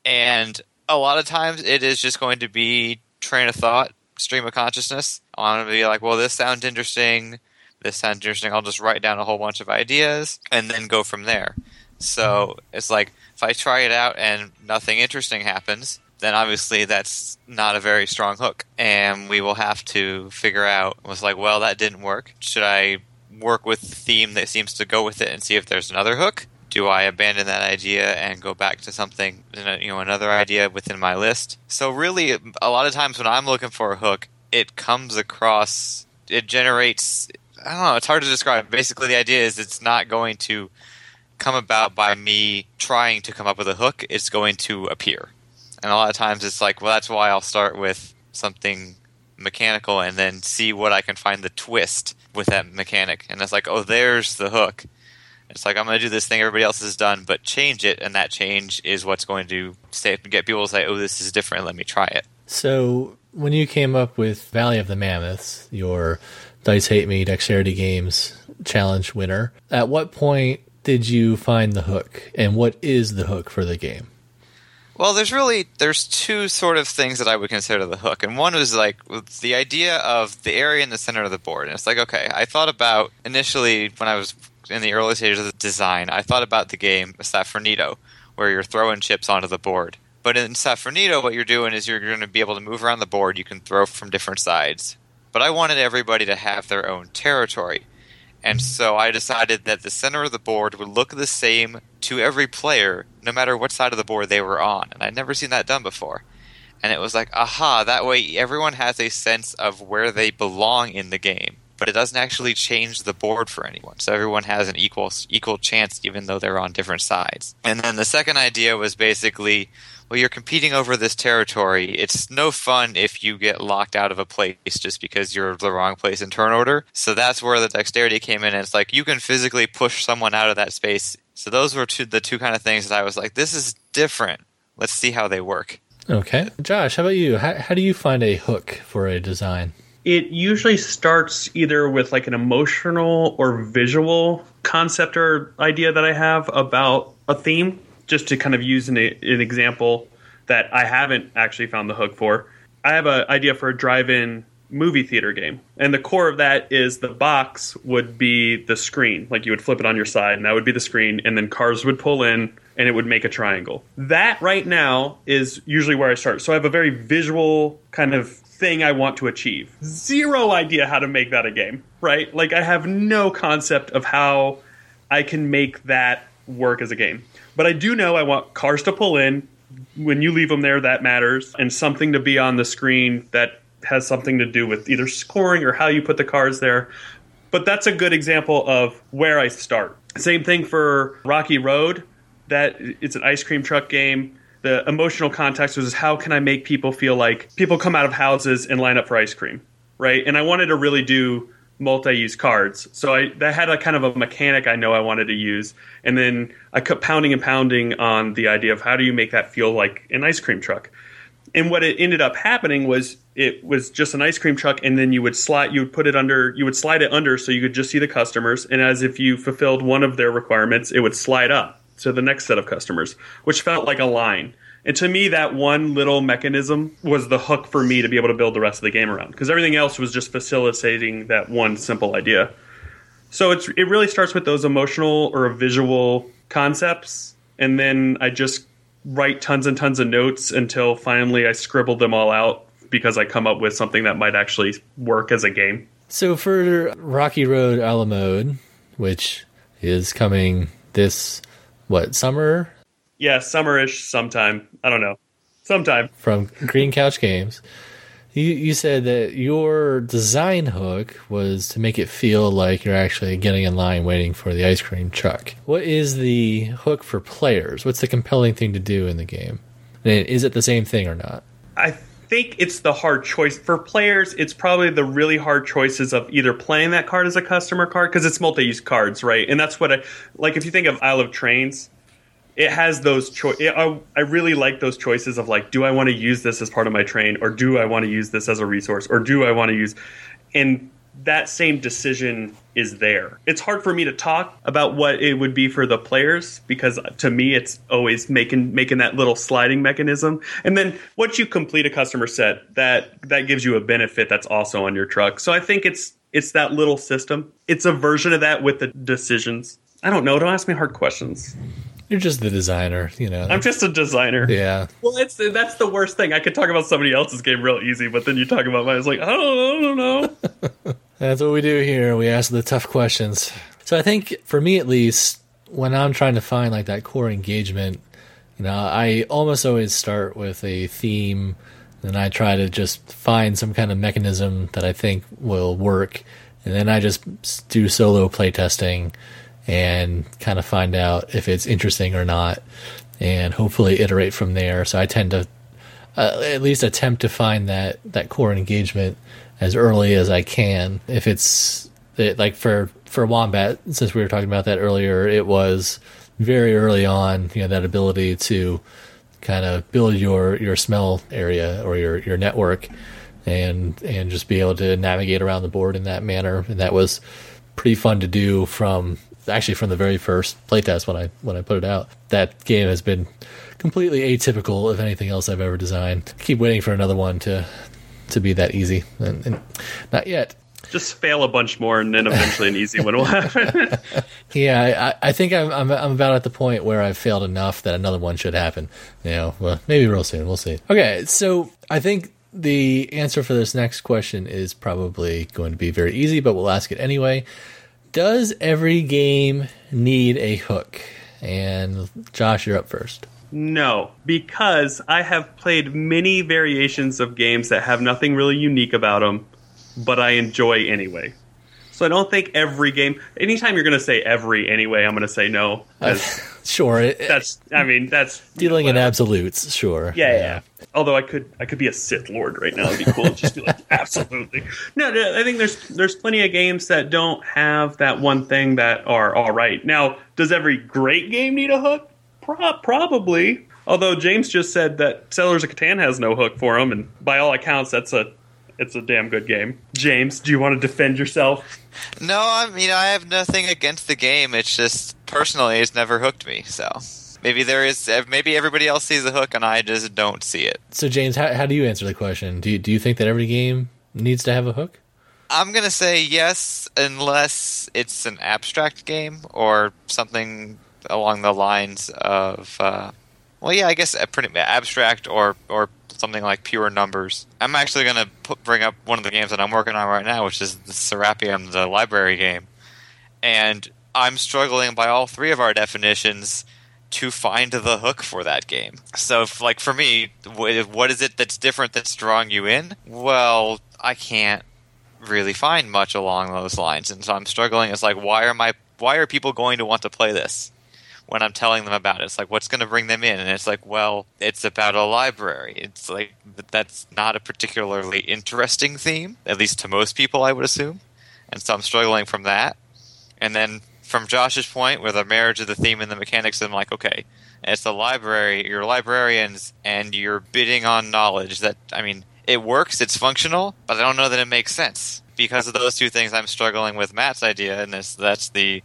Speaker 3: and a lot of times it is just going to be train of thought, stream of consciousness. I want to be like, well, this sounds interesting. This sounds interesting. I'll just write down a whole bunch of ideas and then go from there. So it's like if I try it out and nothing interesting happens, then obviously that's not a very strong hook, and we will have to figure out. Was like, well, that didn't work. Should I work with the theme that seems to go with it and see if there's another hook? Do I abandon that idea and go back to something, you know, another idea within my list? So really, a lot of times when I'm looking for a hook, it comes across, it generates. I don't know. It's hard to describe. Basically, the idea is it's not going to come about by me trying to come up with a hook. It's going to appear. And a lot of times it's like, well, that's why I'll start with something mechanical and then see what I can find the twist with that mechanic. And it's like, oh, there's the hook. It's like I'm going to do this thing everybody else has done, but change it, and that change is what's going to say, get people to say, "Oh, this is different. Let me try it."
Speaker 2: So when you came up with Valley of the Mammoths, your Dice Hate Me Dexterity Games challenge winner, at what point did you find the hook, and what is the hook for the game?
Speaker 3: Well, there's really there's two sort of things that I would consider the hook, and one was like the idea of the area in the center of the board. And it's like, okay, I thought about initially when I was in the early stages of the design, I thought about the game Safranito, where you're throwing chips onto the board. But in Safranito, what you're doing is you're going to be able to move around the board. You can throw from different sides. But I wanted everybody to have their own territory. And so I decided that the center of the board would look the same to every player, no matter what side of the board they were on. And I'd never seen that done before. And it was like, aha, that way everyone has a sense of where they belong in the game. But it doesn't actually change the board for anyone. So everyone has an equal equal chance even though they're on different sides. And then the second idea was basically well, you're competing over this territory. It's no fun if you get locked out of a place just because you're the wrong place in turn order. So that's where the dexterity came in. And it's like you can physically push someone out of that space. So those were two, the two kind of things that I was like, this is different. Let's see how they work.
Speaker 2: Okay, Josh, how about you? How, how do you find a hook for a design?
Speaker 4: It usually starts either with like an emotional or visual concept or idea that I have about a theme, just to kind of use an, an example that I haven't actually found the hook for. I have an idea for a drive-in movie theater game, and the core of that is the box would be the screen, like you would flip it on your side, and that would be the screen, and then cars would pull in, and it would make a triangle. That right now is usually where I start. So I have a very visual kind of thing I want to achieve. Zero idea how to make that a game, right? Like I have no concept of how I can make that work as a game. But I do know I want cars to pull in. When you leave them there, that matters, and something to be on the screen that has something to do with either scoring or how you put the cars there. But that's a good example of where I start. Same thing for Rocky Road. That it's an ice cream truck game. The emotional context was how can I make people feel like people come out of houses and line up for ice cream, right? And I wanted to really do multi-use cards. So I that had a kind of a mechanic I know I wanted to use, and then I kept pounding and pounding on the idea of how do you make that feel like an ice cream truck. And what it ended up happening was it was just an ice cream truck, and then you would slide, you would put it under, you would slide it under, so you could just see the customers. And as if you fulfilled one of their requirements, it would slide up to the next set of customers, which felt like a line. And to me, that one little mechanism was the hook for me to be able to build the rest of the game around, because everything else was just facilitating that one simple idea. So it's it really starts with those emotional or visual concepts, and then I just write tons and tons of notes until finally I scribble them all out because I come up with something that might actually work as a game.
Speaker 2: So for Rocky Road a la mode, which is coming this what summer
Speaker 4: Yeah, summerish sometime. I don't know. Sometime.
Speaker 2: from Green Couch Games, you you said that your design hook was to make it feel like you're actually getting in line waiting for the ice cream truck. What is the hook for players? What's the compelling thing to do in the game? And is it the same thing or not?
Speaker 4: I think it's the hard choice for players. It's probably the really hard choices of either playing that card as a customer card because it's multi-use cards, right? And that's what I like. If you think of Isle of Trains, it has those choice. I, I really like those choices of like, do I want to use this as part of my train, or do I want to use this as a resource, or do I want to use, and that same decision is there. It's hard for me to talk about what it would be for the players because uh, to me it's always making making that little sliding mechanism. And then once you complete a customer set, that that gives you a benefit that's also on your truck. So I think it's it's that little system. It's a version of that with the decisions. I don't know. Don't ask me hard questions.
Speaker 2: You're just the designer, you know.
Speaker 4: I'm just a designer.
Speaker 2: yeah.
Speaker 4: Well, it's that's the worst thing. I could talk about somebody else's game real easy, but then you talk about mine. It's like I don't, I don't know.
Speaker 2: That's what we do here. We ask the tough questions. So I think for me at least, when I'm trying to find like that core engagement, you know, I almost always start with a theme and I try to just find some kind of mechanism that I think will work. And then I just do solo playtesting and kind of find out if it's interesting or not and hopefully iterate from there. So I tend to uh, at least attempt to find that that core engagement as early as I can. If it's it, like for for Wombat, since we were talking about that earlier, it was very early on. You know that ability to kind of build your your smell area or your your network, and and just be able to navigate around the board in that manner. And that was pretty fun to do from actually from the very first playtest when I when I put it out. That game has been completely atypical of anything else I've ever designed. Keep waiting for another one to to be that easy, and, and not yet.
Speaker 4: Just fail a bunch more, and then eventually an easy one will happen.
Speaker 2: Yeah, I, I think I'm, I'm I'm about at the point where I've failed enough that another one should happen. You know, well, maybe real soon. We'll see. Okay, so I think the answer for this next question is probably going to be very easy, but we'll ask it anyway. Does every game need a hook? And Josh, you're up first.
Speaker 4: No, because I have played many variations of games that have nothing really unique about them, but I enjoy anyway. So I don't think every game. Anytime you're going to say every anyway, I'm going to say no. Uh, 'cause
Speaker 2: Sure,
Speaker 4: That's. I mean, that's
Speaker 2: dealing in absolutes. Sure.
Speaker 4: Yeah, yeah. Although I could, I could be a Sith Lord right now. It'd be cool. Just be like, absolutely. No, no, I think there's there's plenty of games that don't have that one thing that are all right. Now, does every great game need a hook? Pro- probably. Although James just said that Settlers of Catan has no hook for him, and by all accounts, that's a it's a damn good game. James, do you want to defend yourself?
Speaker 3: No, I mean I have nothing against the game. It's just personally, it's never hooked me. So maybe there is. Maybe everybody else sees the hook, and I just don't see it.
Speaker 2: So James, how, how do you answer the question? Do you, do you think that every game needs to have a hook?
Speaker 3: I'm gonna say yes, unless it's an abstract game or something along the lines of. Uh, well, yeah, I guess a pretty abstract or or something like pure numbers. I'm actually going to bring up one of the games that I'm working on right now, which is the Serapeum, the library game. And I'm struggling by all three of our definitions to find the hook for that game. So, if, like for me, what is it that's different that's drawing you in? Well, I can't really find much along those lines, and so I'm struggling. It's like, why are my why are people going to want to play this? when I'm telling them about it. It's like, what's going to bring them in? And it's like, well, it's about a library. It's like, that's not a particularly interesting theme, at least to most people, I would assume. And so I'm struggling from that. And then from Josh's point, with a marriage of the theme and the mechanics, I'm like, okay, it's the library, you're librarians, and you're bidding on knowledge that, I mean, it works, it's functional, but I don't know that it makes sense. Because of those two things, I'm struggling with Matt's idea, and this, that's the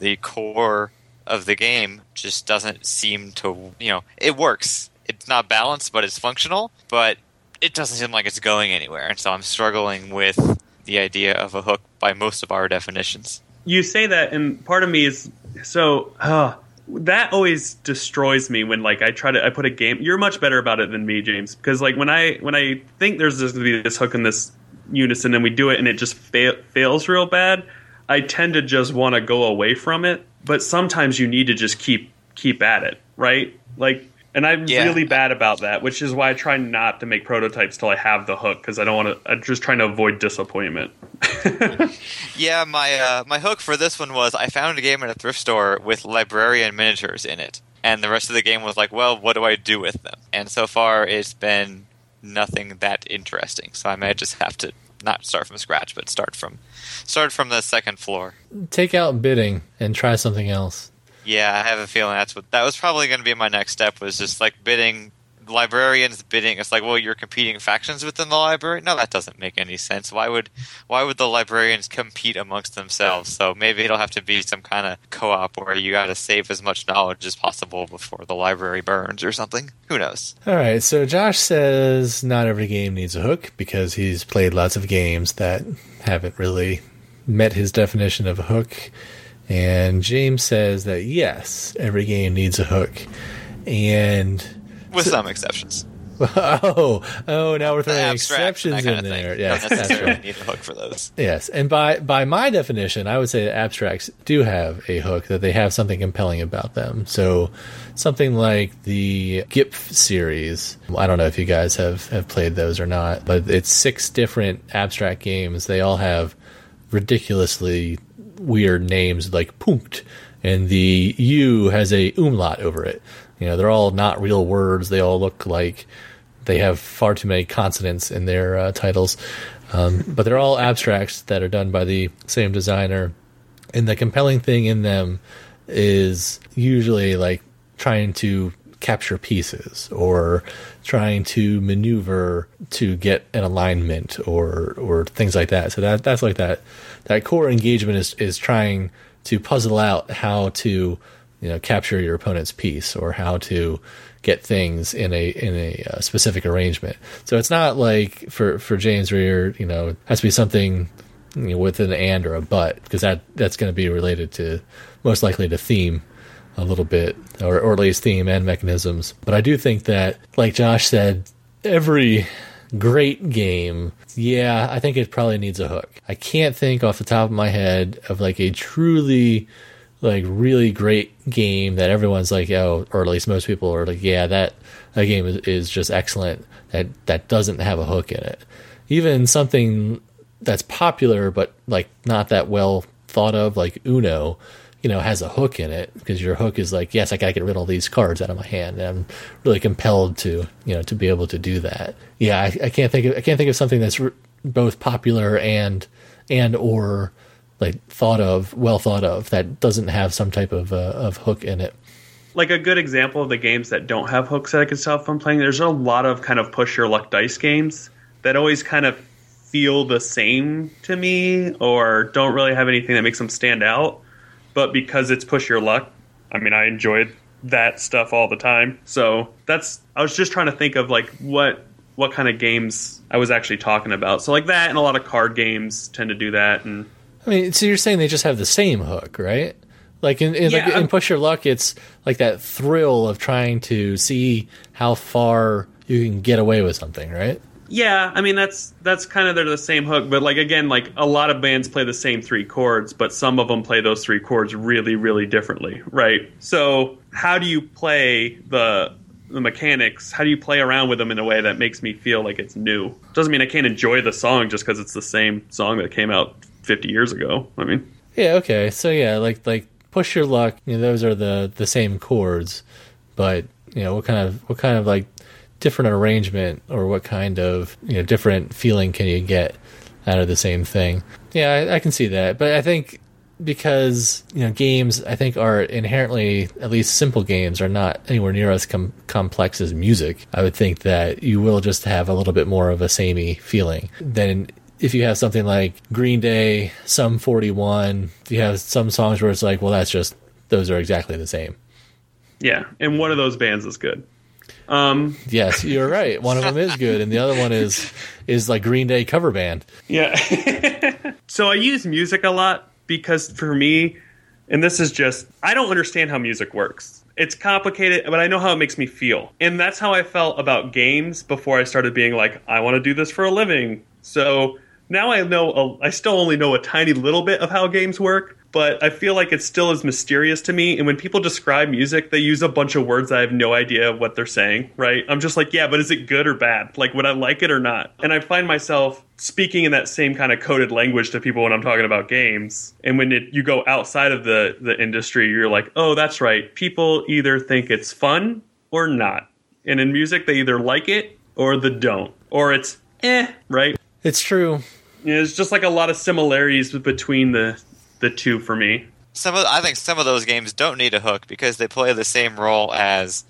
Speaker 3: the core of the game just doesn't seem to you know it works. It's not balanced but it's functional but it doesn't seem like it's going anywhere. And so i'm struggling with the idea of a hook by most of our definitions
Speaker 4: you say that and part of me is so uh, that always destroys me when like i try to i put a game you're much better about it than me james because like when i when i think there's going to be this hook in this unison and we do it and it just fa- fails real bad i tend to just want to go away from it but sometimes you need to just keep keep at it, right? Like, and I'm yeah. really bad about that, which is why I try not to make prototypes till I have the hook because I don't want to. I'm just trying to avoid disappointment.
Speaker 3: yeah, my uh, my hook for this one was I found a game at a thrift store with librarian miniatures in it, and the rest of the game was like, well, what do I do with them? And so far, it's been nothing that interesting. So I may just have to not start from scratch, but start from start from the second floor.
Speaker 2: Take out bidding and try something else.
Speaker 3: Yeah, I have a feeling that's what that was probably going to be my next step. Was just like bidding librarians bidding. It's like, well, you're competing factions within the library. No, that doesn't make any sense. Why would why would the librarians compete amongst themselves? So maybe it'll have to be some kind of co-op where you got to save as much knowledge as possible before the library burns or something. Who knows?
Speaker 2: All right. So Josh says not every game needs a hook because he's played lots of games that haven't really met his definition of a hook. And James says that yes, every game needs a hook. And
Speaker 3: with so, some exceptions.
Speaker 2: Oh, oh! Now we're throwing exceptions in there.
Speaker 3: Yes, that's right. Need a hook for those.
Speaker 2: Yes, and by by my definition, I would say that abstracts do have a hook that they have something compelling about them. So, something like the GIPF series. I don't know if you guys have have played those or not, but it's six different abstract games. They all have ridiculously weird names like PÜNCT, and the U has a umlaut over it. You know, they're all not real words. They all look like they have far too many consonants in their uh, titles. Um, but they're all abstracts that are done by the same designer. And the compelling thing in them is usually like trying to capture pieces or trying to maneuver to get an alignment or or things like that. So that that's like that that core engagement is is trying to puzzle out how to you know capture your opponent's piece or how to get things in a in a uh, specific arrangement. So it's not like for for James you're, you know it has to be something you know, with an and or a but because that that's going to be related to most likely to theme a little bit or or at least theme and mechanisms. But I do think that like Josh said, every great game, yeah, I think it probably needs a hook. I can't think off the top of my head of like a truly like really great game that everyone's like, oh, or at least most people are like, yeah, that that game is, is just excellent. That that doesn't have a hook in it. Even something that's popular but like not that well thought of, like Uno, you know, has a hook in it because your hook is like, yes, I gotta get rid of all these cards out of my hand. And I'm really compelled to, you know, to be able to do that. Yeah, I, I can't think of I can't think of something that's re- both popular and and or like thought of, well thought of, that doesn't have some type of uh, of hook in it.
Speaker 4: Like a good example of the games that don't have hooks that I could tell from playing. There's a lot of kind of push your luck dice games that always kind of feel the same to me or don't really have anything that makes them stand out. But because it's push your luck, I mean, I enjoyed that stuff all the time. So that's I was just trying to think of like what what kind of games I was actually talking about. So like that and a lot of card games tend to do that and
Speaker 2: I mean, so you're saying they just have the same hook, right? Like in, in, like in Push Your Luck, it's like that thrill of trying to see how far you can get away with something, right?
Speaker 4: Yeah, I mean that's that's kind of they're the same hook, but like again, like a lot of bands play the same three chords, but some of them play those three chords really, really differently, right? So how do you play the the mechanics? How do you play around with them in a way that makes me feel like it's new? Doesn't mean I can't enjoy the song just because it's the same song that came out 50 years ago. I mean,
Speaker 2: Yeah. Okay. So yeah, like like Push Your Luck, you know, those are the the same chords, but you know, what kind of what kind of like different arrangement or what kind of you know different feeling can you get out of the same thing? Yeah, I, I can see that, but I think because you know games I think are inherently at least simple games are not anywhere near as com- complex as music. I would think that you will just have a little bit more of a samey feeling than if you have something like Green Day, Sum 41, you have some songs where it's like, well, that's just those are exactly the same.
Speaker 4: yeah, and one of those bands is good. Um,
Speaker 2: Yes, you're right. One of them is good, and the other one is is like Green Day cover band.
Speaker 4: Yeah. so I use music a lot because for me, and this is just, I don't understand how music works. It's complicated, but I know how it makes me feel. And that's how I felt about games before I started being like, I want to do this for a living. So now I know, a, I still only know a tiny little bit of how games work, but I feel like it still is mysterious to me. And when people describe music, they use a bunch of words I have no idea what they're saying, right? I'm just like, yeah, but is it good or bad? Like, would I like it or not? And I find myself speaking in that same kind of coded language to people when I'm talking about games. And when it, you go outside of the, the industry, you're like, oh, that's right. People either think it's fun or not. And in music, they either like it or they don't. Or it's eh, right?
Speaker 2: It's true.
Speaker 4: Yeah, There's just like a lot of similarities between the the two for me.
Speaker 3: Some of I think some of those games don't need a hook because they play the same role as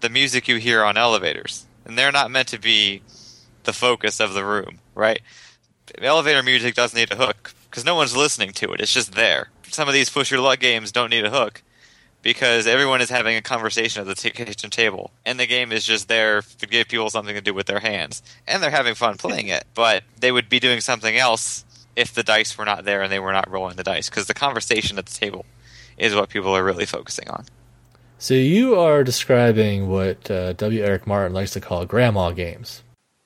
Speaker 3: the music you hear on elevators, and they're not meant to be the focus of the room, right? Elevator music doesn't need a hook because no one's listening to it; it's just there. Some of these push your luck games don't need a hook because everyone is having a conversation at the t- kitchen table, and the game is just there to give people something to do with their hands, and they're having fun playing it. But they would be doing something else if the dice were not there and they were not rolling the dice, because the conversation at the table is what people are really focusing on.
Speaker 2: So you are describing what uh, W. Eric Martin likes to call grandma games.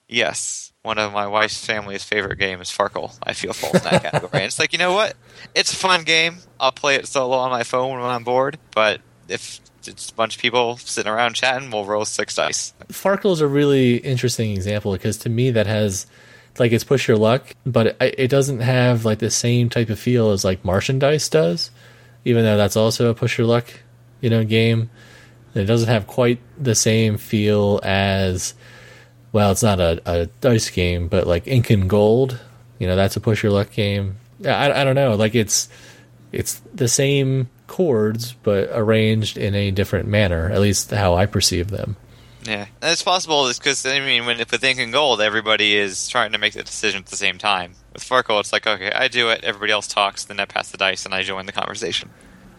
Speaker 3: Yes, one of my wife's family's favorite games, Farkle. I feel falls in that category. And it's like, you know what? It's a fun game. I'll play it solo on my phone when I'm bored, but if it's a bunch of people sitting around chatting, we'll roll six dice.
Speaker 2: Farkle is a really interesting example because to me that has like it's push your luck, but it, it doesn't have like the same type of feel as like Martian Dice does, even though that's also a push your luck, you know, game. It doesn't have quite the same feel as well. It's not a, a dice game, but like Ink and Gold, you know, that's a push your luck game. I, I don't know, like it's it's the same chords but arranged in a different manner, at least how I perceive them.
Speaker 3: Yeah, and it's possible because I mean, when with Ink and Gold, everybody is trying to make the decision at the same time. With Farkle, it's like, okay, I do it, everybody else talks, then I pass the dice and I join the conversation.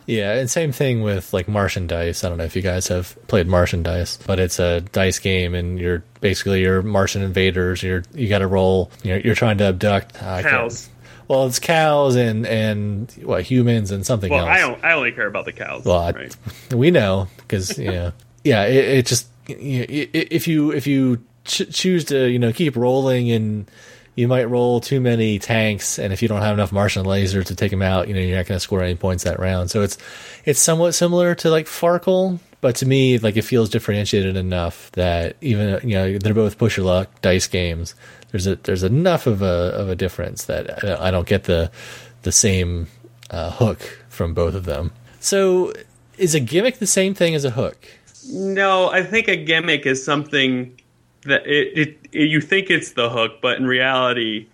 Speaker 2: Yeah, and same thing with like Martian Dice. I don't know if you guys have played Martian Dice, but it's a dice game, and you're basically you're Martian invaders. You're you got to roll. You're, you're trying to abduct uh,
Speaker 4: Cows.
Speaker 2: Well, it's cows and and what humans and something
Speaker 4: Well,
Speaker 2: else.
Speaker 4: I don't. I only care about the cows.
Speaker 2: Well, I- we know because you know, yeah, it, it just if you if you ch- choose to you know keep rolling and you might roll too many tanks, and if you don't have enough Martian lasers to take them out, you know you're not going to score any points that round. So it's it's somewhat similar to like Farkle, but to me, like it feels differentiated enough that even you know they're both push your luck dice games. There's a there's enough of a of a difference that I I don't get the the same uh, hook from both of them. So is a gimmick the same thing as a hook?
Speaker 4: No, I think a gimmick is something that it, it, it you think it's the hook, but in reality,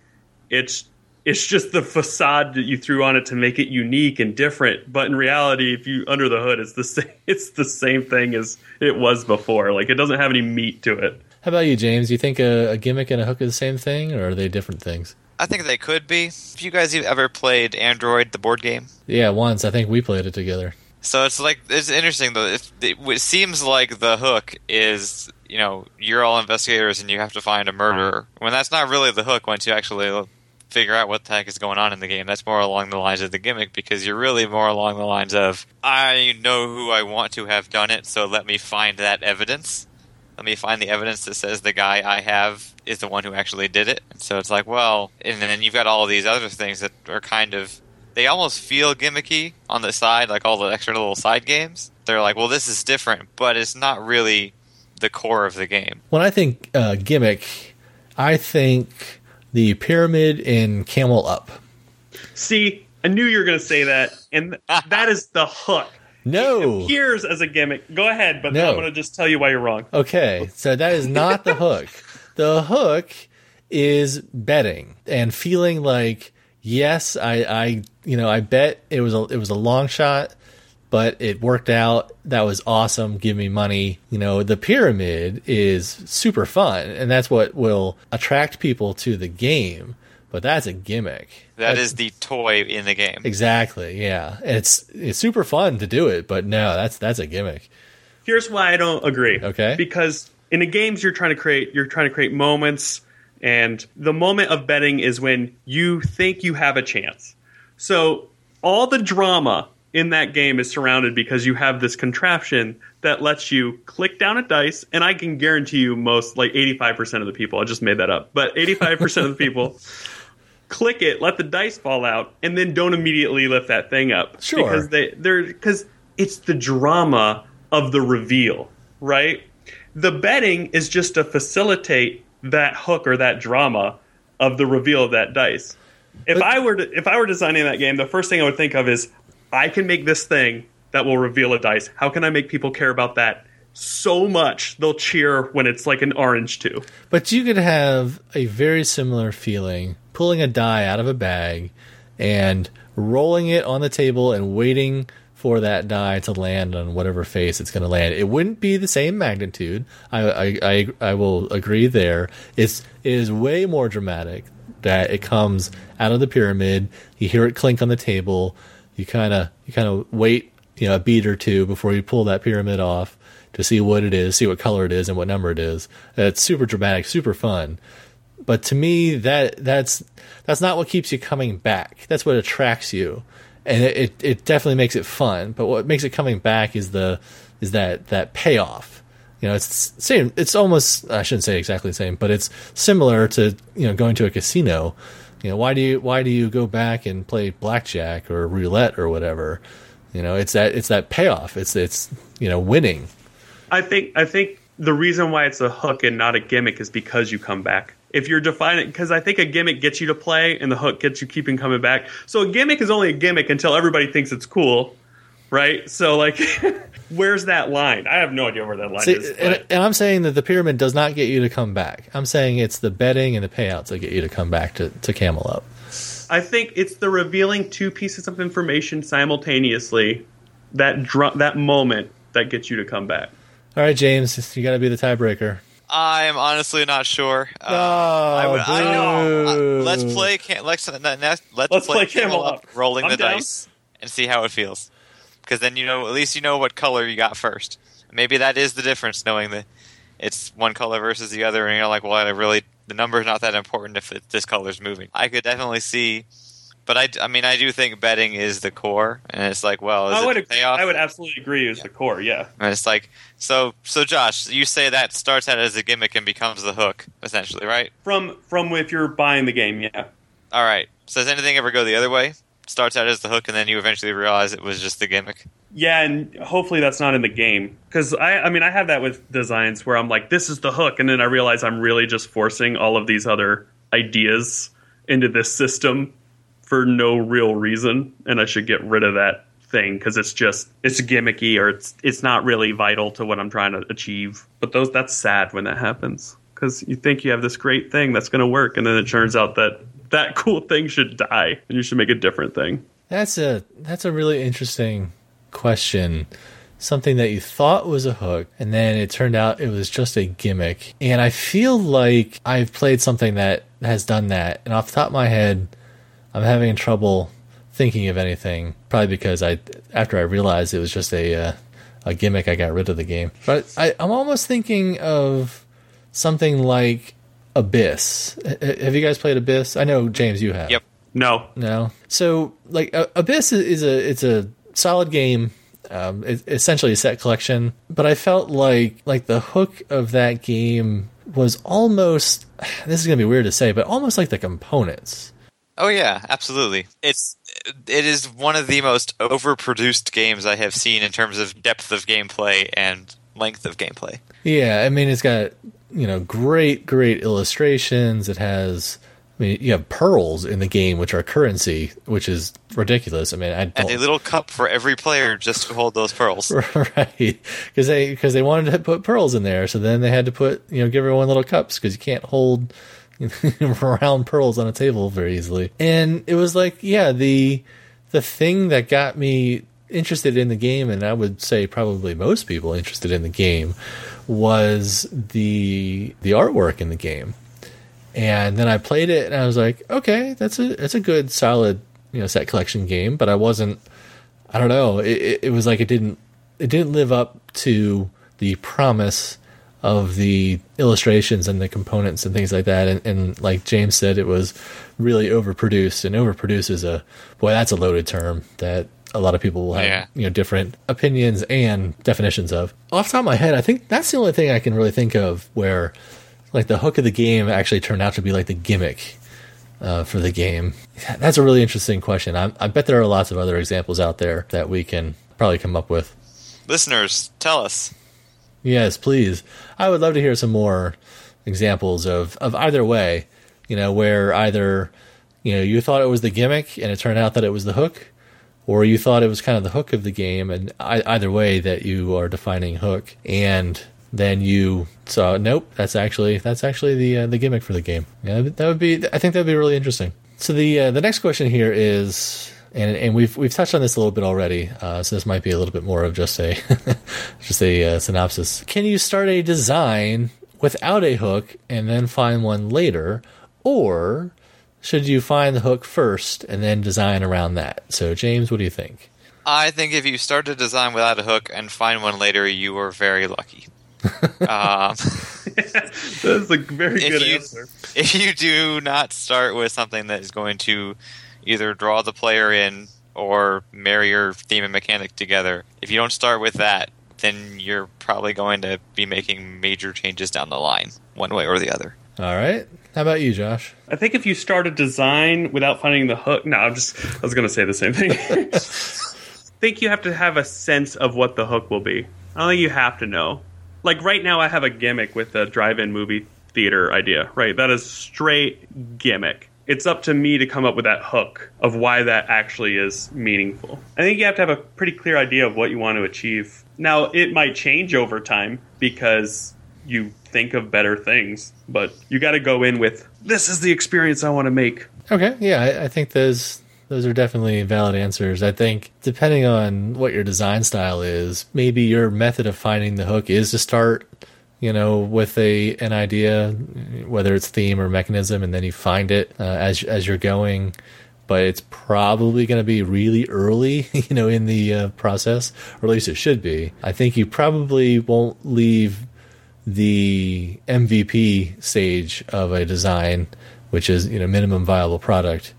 Speaker 4: it's it's just the facade that you threw on it to make it unique and different. But in reality, if you under the hood, it's the same. It's the same thing as it was before. Like it doesn't have any meat to it.
Speaker 2: How about you, James? Do you think a, a gimmick and a hook are the same thing, or are they different things?
Speaker 3: I think they could be. Have you guys have ever played Android, the board game?
Speaker 2: Yeah, once I think we played it together.
Speaker 3: So it's like it's interesting though. It, it seems like the hook is you know you're all investigators and you have to find a murderer. When that's not really the hook. Once you actually figure out what the heck is going on in the game, that's more along the lines of the gimmick because you're really more along the lines of I know who I want to have done it, so let me find that evidence. Let me find the evidence that says the guy I have is the one who actually did it. So it's like, well, and then you've got all these other things that are kind of they almost feel gimmicky on the side, like all the extra little side games. They're like, well, this is different, but it's not really the core of the game.
Speaker 2: When I think uh, gimmick, I think the pyramid in Camel Up.
Speaker 4: See, I knew you were going to say that, and that is the hook.
Speaker 2: No.
Speaker 4: It appears as a gimmick. Go ahead, but
Speaker 2: No.
Speaker 4: I'm going to just tell you why you're wrong.
Speaker 2: Okay, so that is not the hook. The hook is betting and feeling like yes, I, I, you know, I bet it was a it was a long shot, but it worked out. That was awesome. Give me money. You know, the pyramid is super fun, and that's what will attract people to the game. But that's a gimmick.
Speaker 3: That
Speaker 2: That's-
Speaker 3: is the toy in the game.
Speaker 2: exactly yeah. It's it's super fun to do it, but no, that's that's a gimmick.
Speaker 4: Here's why I don't agree.
Speaker 2: Okay.
Speaker 4: Because in the games you're trying to create you're trying to create moments and the moment of betting is when you think you have a chance. So all the drama in that game is surrounded because you have this contraption that lets you click down a dice and I can guarantee you most like 85% of the people I just made that up. But 85% of the people click it, let the dice fall out, and then don't immediately lift that thing up.
Speaker 2: Sure.
Speaker 4: Because they they're because it's the drama of the reveal, right? The betting is just to facilitate that hook or that drama of the reveal of that dice. If I were to, if I were designing that game, the first thing I would think of is I can make this thing that will reveal a dice. How can I make people care about that so much they'll cheer when it's like an orange two?
Speaker 2: But you could have a very similar feeling pulling a die out of a bag and rolling it on the table and waiting for that die to land on whatever face it's going to land. It wouldn't be the same magnitude. I, I, I, I will agree there. It's, it is way more dramatic that it comes out of the pyramid. You hear it clink on the table. You kind of you kind of wait you know a beat or two before you pull that pyramid off to see what it is, see what color it is, and what number it is. It's super dramatic, super fun. But to me, that that's that's not what keeps you coming back. That's what attracts you, and it, it, it definitely makes it fun. But what makes it coming back is the is that that payoff. You know, it's same. It's almost I shouldn't say exactly the same, but it's similar to you know going to a casino. You know, why do you why do you go back and play blackjack or roulette or whatever? You know, it's that it's that payoff. It's it's you know winning.
Speaker 4: I think I think the reason why it's a hook and not a gimmick is because you come back. If you're defining, because I think a gimmick gets you to play, and the hook gets you keeping coming back. So a gimmick is only a gimmick until everybody thinks it's cool, right? So like, where's that line? I have no idea where that line
Speaker 2: See,
Speaker 4: is.
Speaker 2: and, and I'm saying that the pyramid does not get you to come back. I'm saying it's the betting and the payouts that get you to come back to, to Camel Up.
Speaker 4: I think it's the revealing two pieces of information simultaneously, that dr- that moment that gets you to come back.
Speaker 2: All right, James, you got to be the tiebreaker.
Speaker 3: I'm honestly not sure. Uh,
Speaker 2: Oh,
Speaker 3: I, would, I know.
Speaker 2: boo.
Speaker 3: Uh, let's play. Can, let's let's, let's,
Speaker 4: Let's
Speaker 3: play
Speaker 4: play Camel Up.
Speaker 3: rolling
Speaker 4: I'm
Speaker 3: the
Speaker 4: down.
Speaker 3: dice, and see how it feels. Because then you know, at least you know what color you got first. Maybe that is the difference, knowing that it's one color versus the other, and you're like, well, I really the number's not that important if it, this color's moving. I could definitely see, but I, I mean, I do think betting is the core, and it's like, well, is
Speaker 4: I
Speaker 3: it
Speaker 4: would? I would absolutely agree is the core. Yeah.
Speaker 3: And it's like, so, so Josh, you say that starts out as a gimmick and becomes the hook, essentially, right?
Speaker 4: From from if you're buying the game, yeah.
Speaker 3: All right. So does anything ever go the other way? Starts out as the hook, and then you eventually realize it was just the gimmick.
Speaker 4: Yeah, and hopefully that's not in the game because I, I mean, I have that with designs where I'm like, this is the hook, and then I realize I'm really just forcing all of these other ideas into this system for no real reason, and I should get rid of that thing because it's just it's gimmicky or it's it's not really vital to what I'm trying to achieve. But those that's sad when that happens because you think you have this great thing that's going to work, and then it turns out that that cool thing should die, and you should make a different thing.
Speaker 2: That's a that's a really interesting question. something that you thought was a hook, and then it turned out it was just a gimmick. And I feel like I've played something that has done that, and off the top of my head, I'm having trouble thinking of anything. Probably because I, after I realized it was just a uh, a gimmick, I got rid of the game. But I, I'm almost thinking of something like Abyss. H- have you guys played Abyss? I know James, you have.
Speaker 3: Yep.
Speaker 4: No.
Speaker 2: No. So like uh, Abyss is, is a it's a solid game. Um, it's essentially a set collection, but I felt like like the hook of that game was almost. This is gonna be weird to say, but almost like the components.
Speaker 3: Oh yeah, absolutely. It's it is one of the most overproduced games I have seen in terms of depth of gameplay and length of gameplay.
Speaker 2: Yeah, I mean it's got you know great great illustrations. It has. I mean, you have pearls in the game, which are currency, which is ridiculous. I mean, I don't,
Speaker 3: And a little cup for every player just to hold those pearls.
Speaker 2: right because they because they wanted to put pearls in there so then they had to put you know give everyone little cups because you can't hold round pearls on a table very easily and it was like yeah the the thing that got me interested in the game and i would say probably most people interested in the game was the the artwork in the game. And then I played it and I was like, okay, that's a that's a good solid you know set collection game, but I wasn't I don't know, it, it, was like it didn't it didn't live up to the promise of the illustrations and the components and things like that. And, and like James said it was really overproduced. And overproduced is a boy that's a loaded term that a lot of people will have
Speaker 3: Yeah.
Speaker 2: you know different opinions and definitions of. Off the top of my head, I think that's the only thing I can really think of where like the hook of the game actually turned out to be like the gimmick uh, for the game. That's a really interesting question. I, I bet there are lots of other examples out there that we can probably come up with.
Speaker 3: Listeners, tell us.
Speaker 2: Yes, please. I would love to hear some more examples of, of either way, you know, where either, you know, you thought it was the gimmick and it turned out that it was the hook, or you thought it was kind of the hook of the game, and I, either way that you are defining hook, and then you saw, nope, that's actually that's actually the uh, the gimmick for the game. Yeah, that would be. I think that would be really interesting. So the uh, the next question here is, and and we've we've touched on this a little bit already. Uh, so this might be a little bit more of just a just a uh, synopsis. Can you start a design without a hook and then find one later, or should you find the hook first and then design around that? So James, what do you think?
Speaker 3: I think if you start to design without a hook and find one later, you are very lucky. um,
Speaker 4: That's a very good
Speaker 3: you-
Speaker 4: answer.
Speaker 3: if you do not start with something that is going to either draw the player in or marry your theme and mechanic together, if you don't start with that, then you're probably going to be making major changes down the line, one way or the other.
Speaker 2: All right. How about you, Josh?
Speaker 4: I think if you start a design without finding the hook, no, I'm just I was going to say the same thing. I think you have to have a sense of what the hook will be. I don't think you have to know. Like right now, I have a gimmick with the drive-in movie theater idea. Right, that is straight gimmick. It's up to me to come up with that hook of why that actually is meaningful. I think you have to have a pretty clear idea of what you want to achieve. Now, it might change over time because you think of better things, but you got to go in with this is the experience I want to make.
Speaker 2: Okay, yeah, I, I think those those are definitely valid answers. I think depending on what your design style is, maybe your method of finding the hook is to start, you know, with a an idea, whether it's theme or mechanism, and then you find it uh, as as you're going. But it's probably going to be really early, you know, in the uh, process, or at least it should be. I think you probably won't leave the MVP stage of a design, which is you know minimum viable product,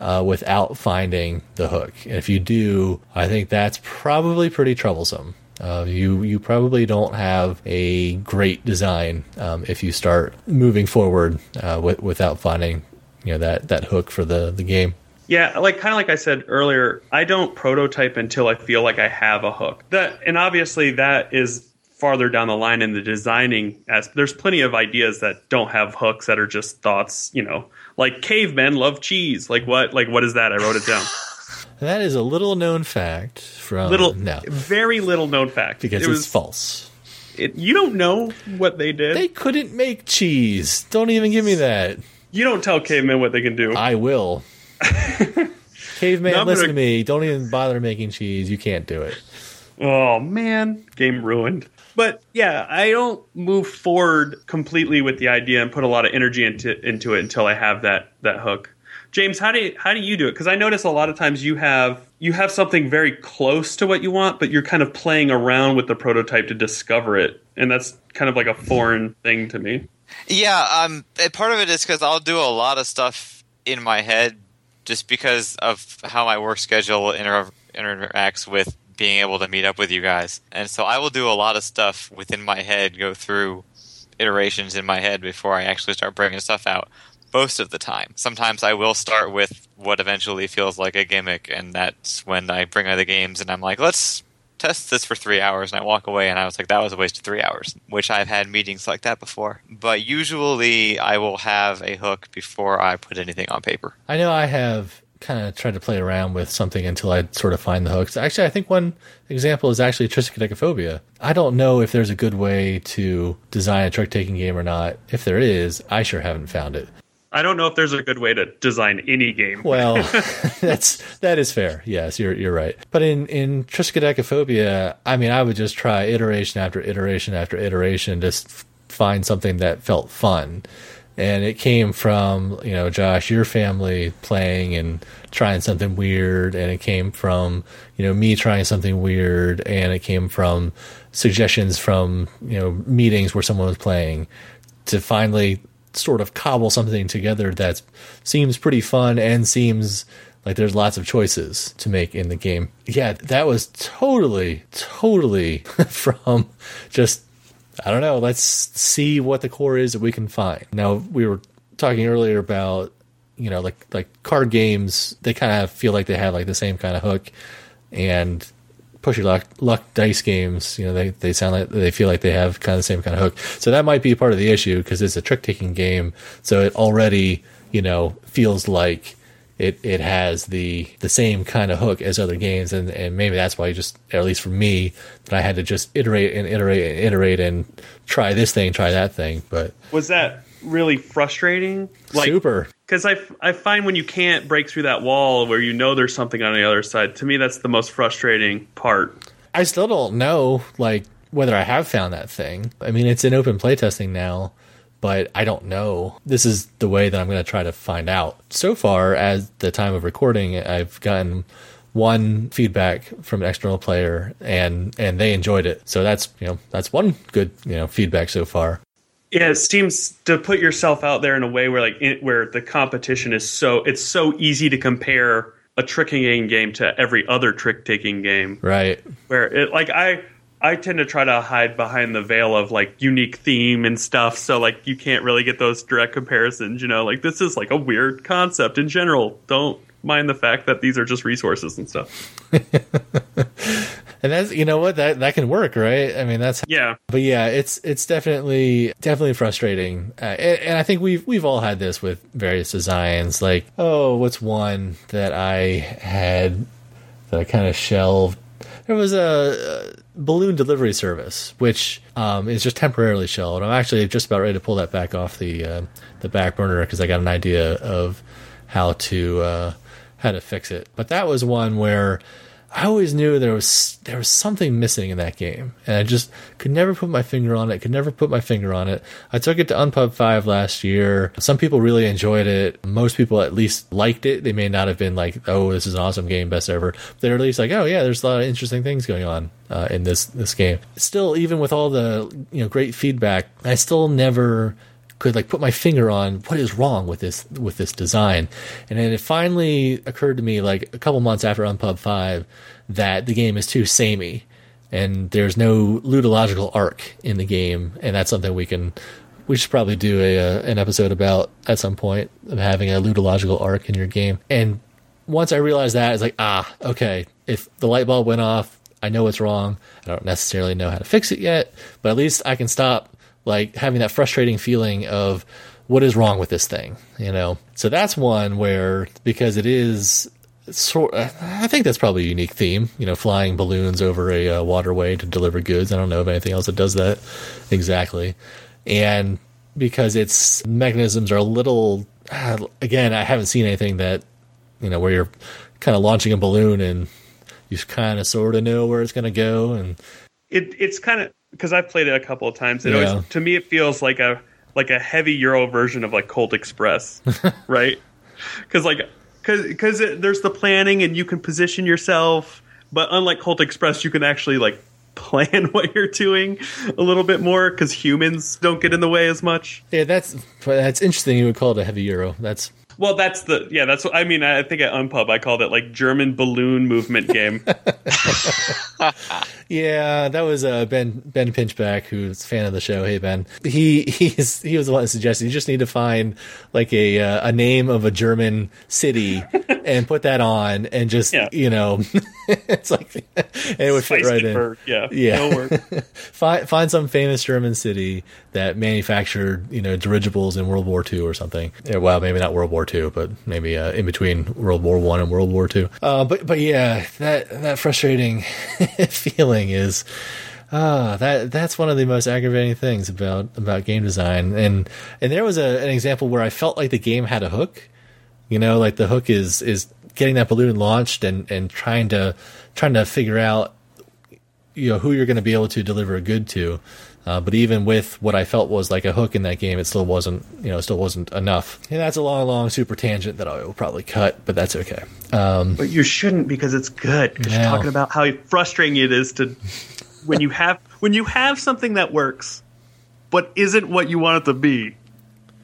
Speaker 2: uh, without finding the hook. And if you do, I think that's probably pretty troublesome. Uh, you you probably don't have a great design um, if you start moving forward uh, with, without finding you know that that hook for the the game.
Speaker 4: Yeah, like kind of like I said earlier, I don't prototype until I feel like I have a hook. That and obviously that is farther down the line in the designing as there's plenty of ideas that don't have hooks that are just thoughts, you know. Like cavemen love cheese. Like what? Like what is that? I wrote it down.
Speaker 2: That is a little known fact from
Speaker 4: little
Speaker 2: no
Speaker 4: very little known fact.
Speaker 2: because
Speaker 4: it
Speaker 2: it's
Speaker 4: was
Speaker 2: false.
Speaker 4: it, you don't know what they did.
Speaker 2: They couldn't make cheese. Don't even give me that.
Speaker 4: you don't tell cavemen what they can do.
Speaker 2: I will. Caveman,
Speaker 4: No,
Speaker 2: listen
Speaker 4: gonna-
Speaker 2: to me. Don't even bother making cheese. You can't do it.
Speaker 4: Oh man, game ruined. But yeah, I don't move forward completely with the idea and put a lot of energy into into it until I have that that hook. James, how do you, how do you do it? Because I notice a lot of times you have you have something very close to what you want, but you're kind of playing around with the prototype to discover it, and that's kind of like a foreign thing to me.
Speaker 3: Yeah, um, part of it is because I'll do a lot of stuff in my head just because of how my work schedule inter- interacts with being able to meet up with you guys. And so I will do a lot of stuff within my head, go through iterations in my head before I actually start bringing stuff out. Most of the time. Sometimes I will start with what eventually feels like a gimmick, and that's when I bring out the games and I'm like, let's test this for three hours and I walk away and I was like, that was a waste of three hours, which I've had meetings like that before. But usually I will have a hook before I put anything on paper.
Speaker 2: I know I have kind of tried to play around with something until I sort of find the hooks. Actually, I think one example is actually Triskaidekaphobia. I don't know if there's a good way to design a trick taking game or not. If there is, I sure haven't found it.
Speaker 4: I don't know if there's a good way to design any game.
Speaker 2: Well, that's that is fair. Yes, you're you're right. But in in Triskaidekaphobia, I mean, I would just try iteration after iteration after iteration, just find something that felt fun. And it came from you know Josh, your family playing and trying something weird, and it came from you know me trying something weird, and it came from suggestions from you know meetings where someone was playing to finally sort of cobble something together that seems pretty fun and seems like there's lots of choices to make in the game. Yeah, that was totally, totally from just, I don't know, let's see what the core is that we can find. Now, we were talking earlier about, you know, like, like card games, they kind of feel like they have like the same kind of hook. And push your luck, luck dice games, you know, they, they sound like they feel like they have kind of the same kind of hook. So that might be part of the issue because it's a trick taking game. So it already, you know, feels like it, it has the, the same kind of hook as other games. And, and maybe that's why just, at least for me, that I had to just iterate and iterate and iterate and try this thing, try that thing. But
Speaker 4: was that really frustrating?
Speaker 2: Like, super.
Speaker 4: Because I, I find when you can't break through that wall where you know there's something on the other side, to me, that's the most frustrating part.
Speaker 2: I still don't know, like, whether I have found that thing. I mean, it's in open playtesting now, but I don't know. This is the way that I'm going to try to find out. So far, as the time of recording, I've gotten one feedback from an external player and and they enjoyed it. So that's, you know, that's one good, you know, feedback so far.
Speaker 4: Yeah, it seems to put yourself out there in a way where like it, where the competition is so it's so easy to compare a tricking game to every other trick taking game.
Speaker 2: Right.
Speaker 4: Where it like I I tend to try to hide behind the veil of like unique theme and stuff, so like you can't really get those direct comparisons. You know, like this is like a weird concept in general. Don't mind the fact that these are just resources and stuff.
Speaker 2: and that's you know what that that can work, right? I mean, that's
Speaker 4: yeah.
Speaker 2: But yeah, it's it's definitely definitely frustrating, uh, and, and, I think we've we've all had this with various designs. Like, oh, what's one that I had that I kind of shelved? There was a, a balloon delivery service, which um, is just temporarily shelved. I'm actually just about ready to pull that back off the uh, the back burner because I got an idea of how to uh, how to fix it. But that was one where I always knew there was there was something missing in that game, and I just could never put my finger on it. Could never put my finger on it. I took it to Unpub Five last year. Some people really enjoyed it. Most people at least liked it. They may not have been like, "Oh, this is an awesome game, best ever." They're at least like, "Oh yeah, there's a lot of interesting things going on uh, in this this game." Still, even with all the you know great feedback, I still never could like put my finger on what is wrong with this with this design. And then it finally occurred to me like a couple months after Unpub Five that the game is too samey and there's no ludological arc in the game, and that's something we can we should probably do a, uh, an episode about at some point of having a ludological arc in your game. And once I realized that, it's like ah okay, if the light bulb went off, I know what's wrong. I don't necessarily know how to fix it yet, but at least I can stop like having that frustrating feeling of what is wrong with this thing, you know? So that's one where, because it is sort I think that's probably a unique theme, you know, flying balloons over a uh, waterway to deliver goods. I don't know of anything else that does that exactly. And because its mechanisms are a little, again, I haven't seen anything that, you know, where you're kind of launching a balloon and you kind of sort of know where it's going to go, and
Speaker 4: It it's kind of because I've played it a couple of times. It
Speaker 2: Yeah.
Speaker 4: always to me it feels like a like a heavy Euro version of like Colt Express, right? Because like because there's the planning and you can position yourself, but unlike Colt Express, you can actually like plan what you're doing a little bit more because humans don't get in the way as much.
Speaker 2: yeah, that's that's interesting. You would call it a heavy euro. That's
Speaker 4: Well, that's the yeah. That's what I mean. I think at Unpub I called it like German balloon movement game.
Speaker 2: Yeah, that was uh, Ben Ben Pinchback, who's a fan of the show. Hey Ben, he he's he was the one that suggested you just need to find like a uh, a name of a German city and put that on, and just
Speaker 4: Yeah.
Speaker 2: you know, it's like and it would fit right in.
Speaker 4: Feistenberg, yeah,
Speaker 2: Yeah. Find find some famous German city that manufactured you know dirigibles in World War II or something. Yeah, well, maybe not World War II, but maybe uh, in between World War One and World War Two. Uh, but but yeah, that that frustrating feeling is. Ah, that that's one of the most aggravating things about about game design, and and there was a, an example where I felt like the game had a hook, you know, like the hook is is getting that balloon launched and and trying to trying to figure out you know who you're going to be able to deliver a good to. Uh, but even with what I felt was like a hook in that game, it still wasn't you know still wasn't enough. And that's a long, long super tangent that I will probably cut, but that's okay. Um,
Speaker 4: But you shouldn't because it's good. Because
Speaker 2: Yeah.
Speaker 4: you're talking about how frustrating it is to when you have when you have something that works, but isn't what you want it to be.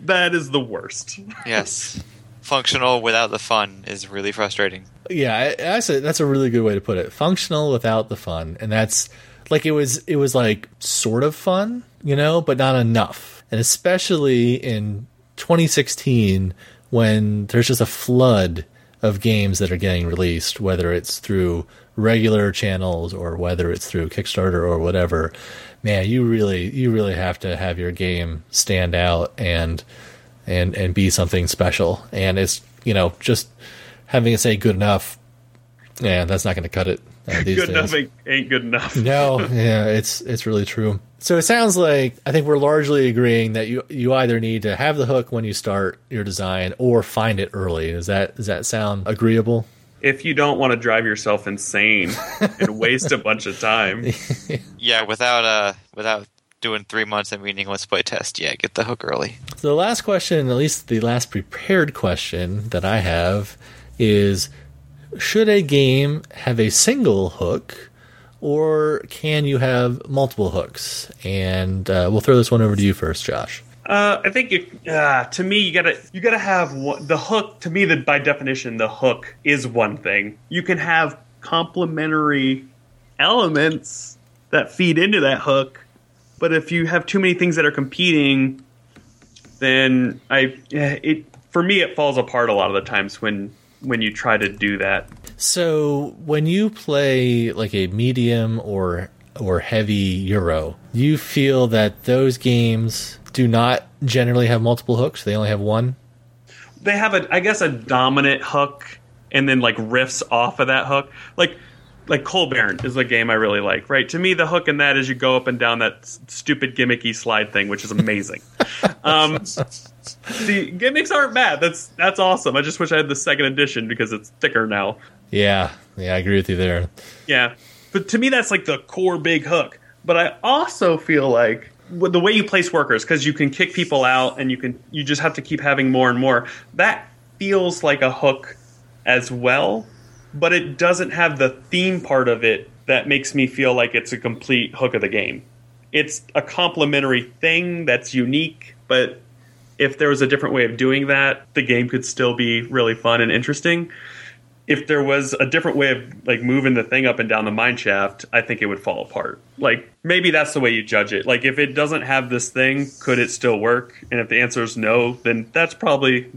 Speaker 4: That is the worst.
Speaker 3: Yes. Functional without the fun is really frustrating.
Speaker 2: yeah, that's a, that's a really good way to put it. Functional without the fun, and that's like it was it was like sort of fun, you know, but not enough. And especially in 2016 when there's just a flood of games that are getting released, whether it's through regular channels or whether it's through Kickstarter or whatever. Man, you really you really have to have your game stand out and and and be something special. And it's you know just having it say good enough. Yeah, that's not going to cut it. Uh, these
Speaker 4: good
Speaker 2: days.
Speaker 4: enough ain't, ain't good enough.
Speaker 2: No, yeah, it's it's really true. So it sounds like I think we're largely agreeing that you you either need to have the hook when you start your design or find it early. Does that does that sound agreeable?
Speaker 4: If you don't want to drive yourself insane and waste a bunch of time,
Speaker 3: Yeah, without uh without doing three months of meaningless play test, yeah, get the hook early.
Speaker 2: So the last question, at least the last prepared question that I have is should a game have a single hook or can you have multiple hooks? And uh, we'll throw this one over to you first, Josh.
Speaker 4: Uh, I think you, uh, to me, you gotta you gotta have one, the hook. To me, that by definition, the hook is one thing. You can have complementary elements that feed into that hook, but if you have too many things that are competing, then I it for me it falls apart a lot of the times when when you try to do that.
Speaker 2: So when you play like a medium or or heavy euro, you feel that those games do not generally have multiple hooks. They only have one.
Speaker 4: they have a I guess a dominant hook and then like riffs off of that hook. Like like Coal Baron is a game I really like, right? To me the hook in that is you go up and down that s- stupid gimmicky slide thing, which is amazing. um the gimmicks aren't bad. That's that's awesome. I just wish I had the second edition because it's thicker now.
Speaker 2: Yeah, yeah, I agree with you there.
Speaker 4: Yeah. But to me, that's like the core big hook. But I also feel like the way you place workers, because you can kick people out and you can you just have to keep having more and more. That feels like a hook as well, but it doesn't have the theme part of it that makes me feel like it's a complete hook of the game. It's a complementary thing that's unique, but if there was a different way of doing that, the game could still be really fun and interesting if there was a different way of like moving the thing up and down the mine shaft, I think it would fall apart. Like maybe that's the way you judge it. Like if it doesn't have this thing, could it still work? And if the answer is no, then that's probably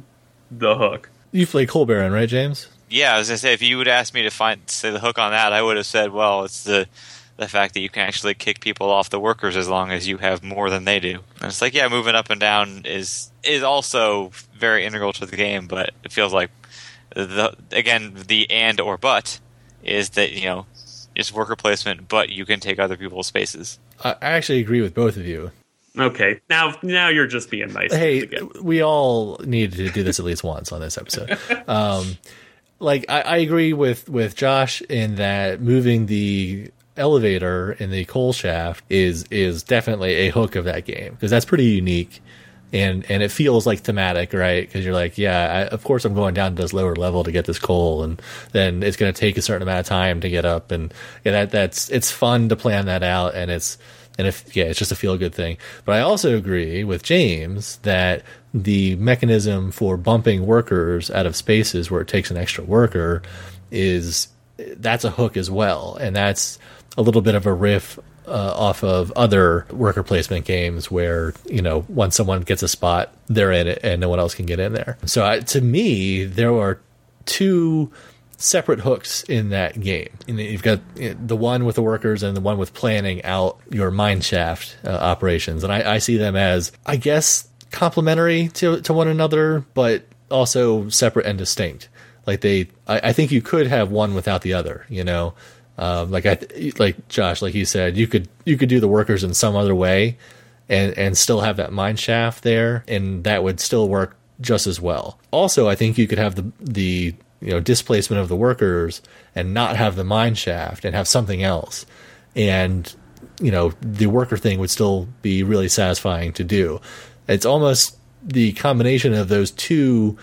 Speaker 4: the hook.
Speaker 2: You play Coal Baron, right, James?
Speaker 3: Yeah, I was gonna say if you would ask me to find say the hook on that, I would have said, well, it's the the fact that you can actually kick people off the workers as long as you have more than they do. And it's like, yeah, moving up and down is is also very integral to the game, but it feels like the again the and or but is that you know it's worker placement, but you can take other people's spaces.
Speaker 2: I I actually agree with both of you.
Speaker 4: Okay, now now you're just being nice.
Speaker 2: Hey,
Speaker 4: again.
Speaker 2: we all need to do this at least once on this episode. Um, like I, I agree with with Josh in that moving the elevator in the coal shaft is is definitely a hook of that game because that's pretty unique. And and it feels like thematic right? Because you're like yeah I, of course i'm going down to this lower level to get this coal and then it's going to take a certain amount of time to get up. And yeah that that's it's fun to plan that out and it's and if yeah it's just a feel good thing. But i also agree with james that the mechanism for bumping workers out of spaces where it takes an extra worker is that's a hook as well. And that's a little bit of a riff uh, off of other worker placement games where you know once someone gets a spot they're in it and no one else can get in there. So I, to me there are two separate hooks in that game. And you've got the one with the workers and the one with planning out your mine shaft uh, operations. And I, I see them as i guess complementary to, to one another but also separate and distinct. Like they I, I think you could have one without the other you know um, like I like Josh, like you said, you could you could do the workers in some other way, and and still have that mine shaft there, and that would still work just as well. Also, I think you could have the the you know displacement of the workers and not have the mine shaft and have something else, and you know the worker thing would still be really satisfying to do. It's almost the combination of those two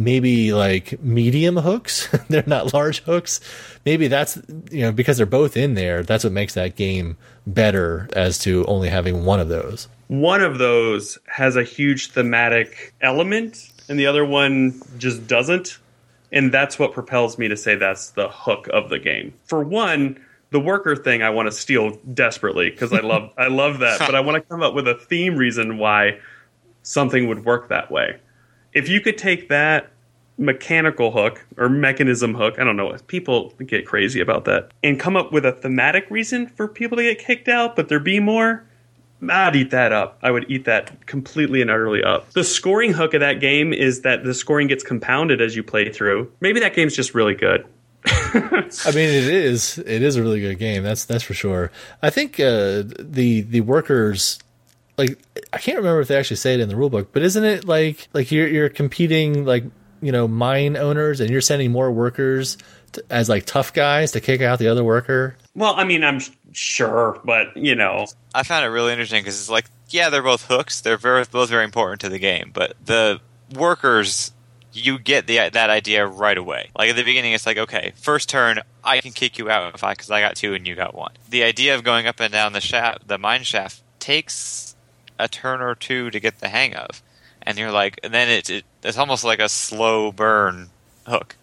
Speaker 2: maybe like medium hooks. they're not large hooks. Maybe that's you know because they're both in there. That's what makes that game better as to only having one of those.
Speaker 4: One of those has a huge thematic element, and the other one just doesn't. And that's what propels me to say that's the hook of the game. For one, the worker thing I want to steal desperately because I love I love that, but I want to come up with a theme reason why something would work that way if you could take that mechanical hook or mechanism hook, I don't know, people get crazy about that, and come up with a thematic reason for people to get kicked out, but there be more, I'd eat that up. I would eat that completely and utterly up. The scoring hook of that game is that the scoring gets compounded as you play through. Maybe that game's just really good.
Speaker 2: I mean, it is. It is a really good game. That's that's for sure. I think uh, the the workers like I can't remember if they actually say it in the rulebook, but isn't it like like you're you're competing like you know mine owners and you're sending more workers to, as like tough guys to kick out the other worker?
Speaker 4: Well, I mean, I'm sure, but you know,
Speaker 3: I found it really interesting because it's like yeah, they're both hooks. They're very both very important to the game, but the workers you get the that idea right away. Like at the beginning, it's like, okay, first turn, I can kick you out if I because I got two and you got one. The idea of going up and down the shaft, the mine shaft, takes a turn or two to get the hang of, and you're like, and then it, it it's almost like a slow burn hook.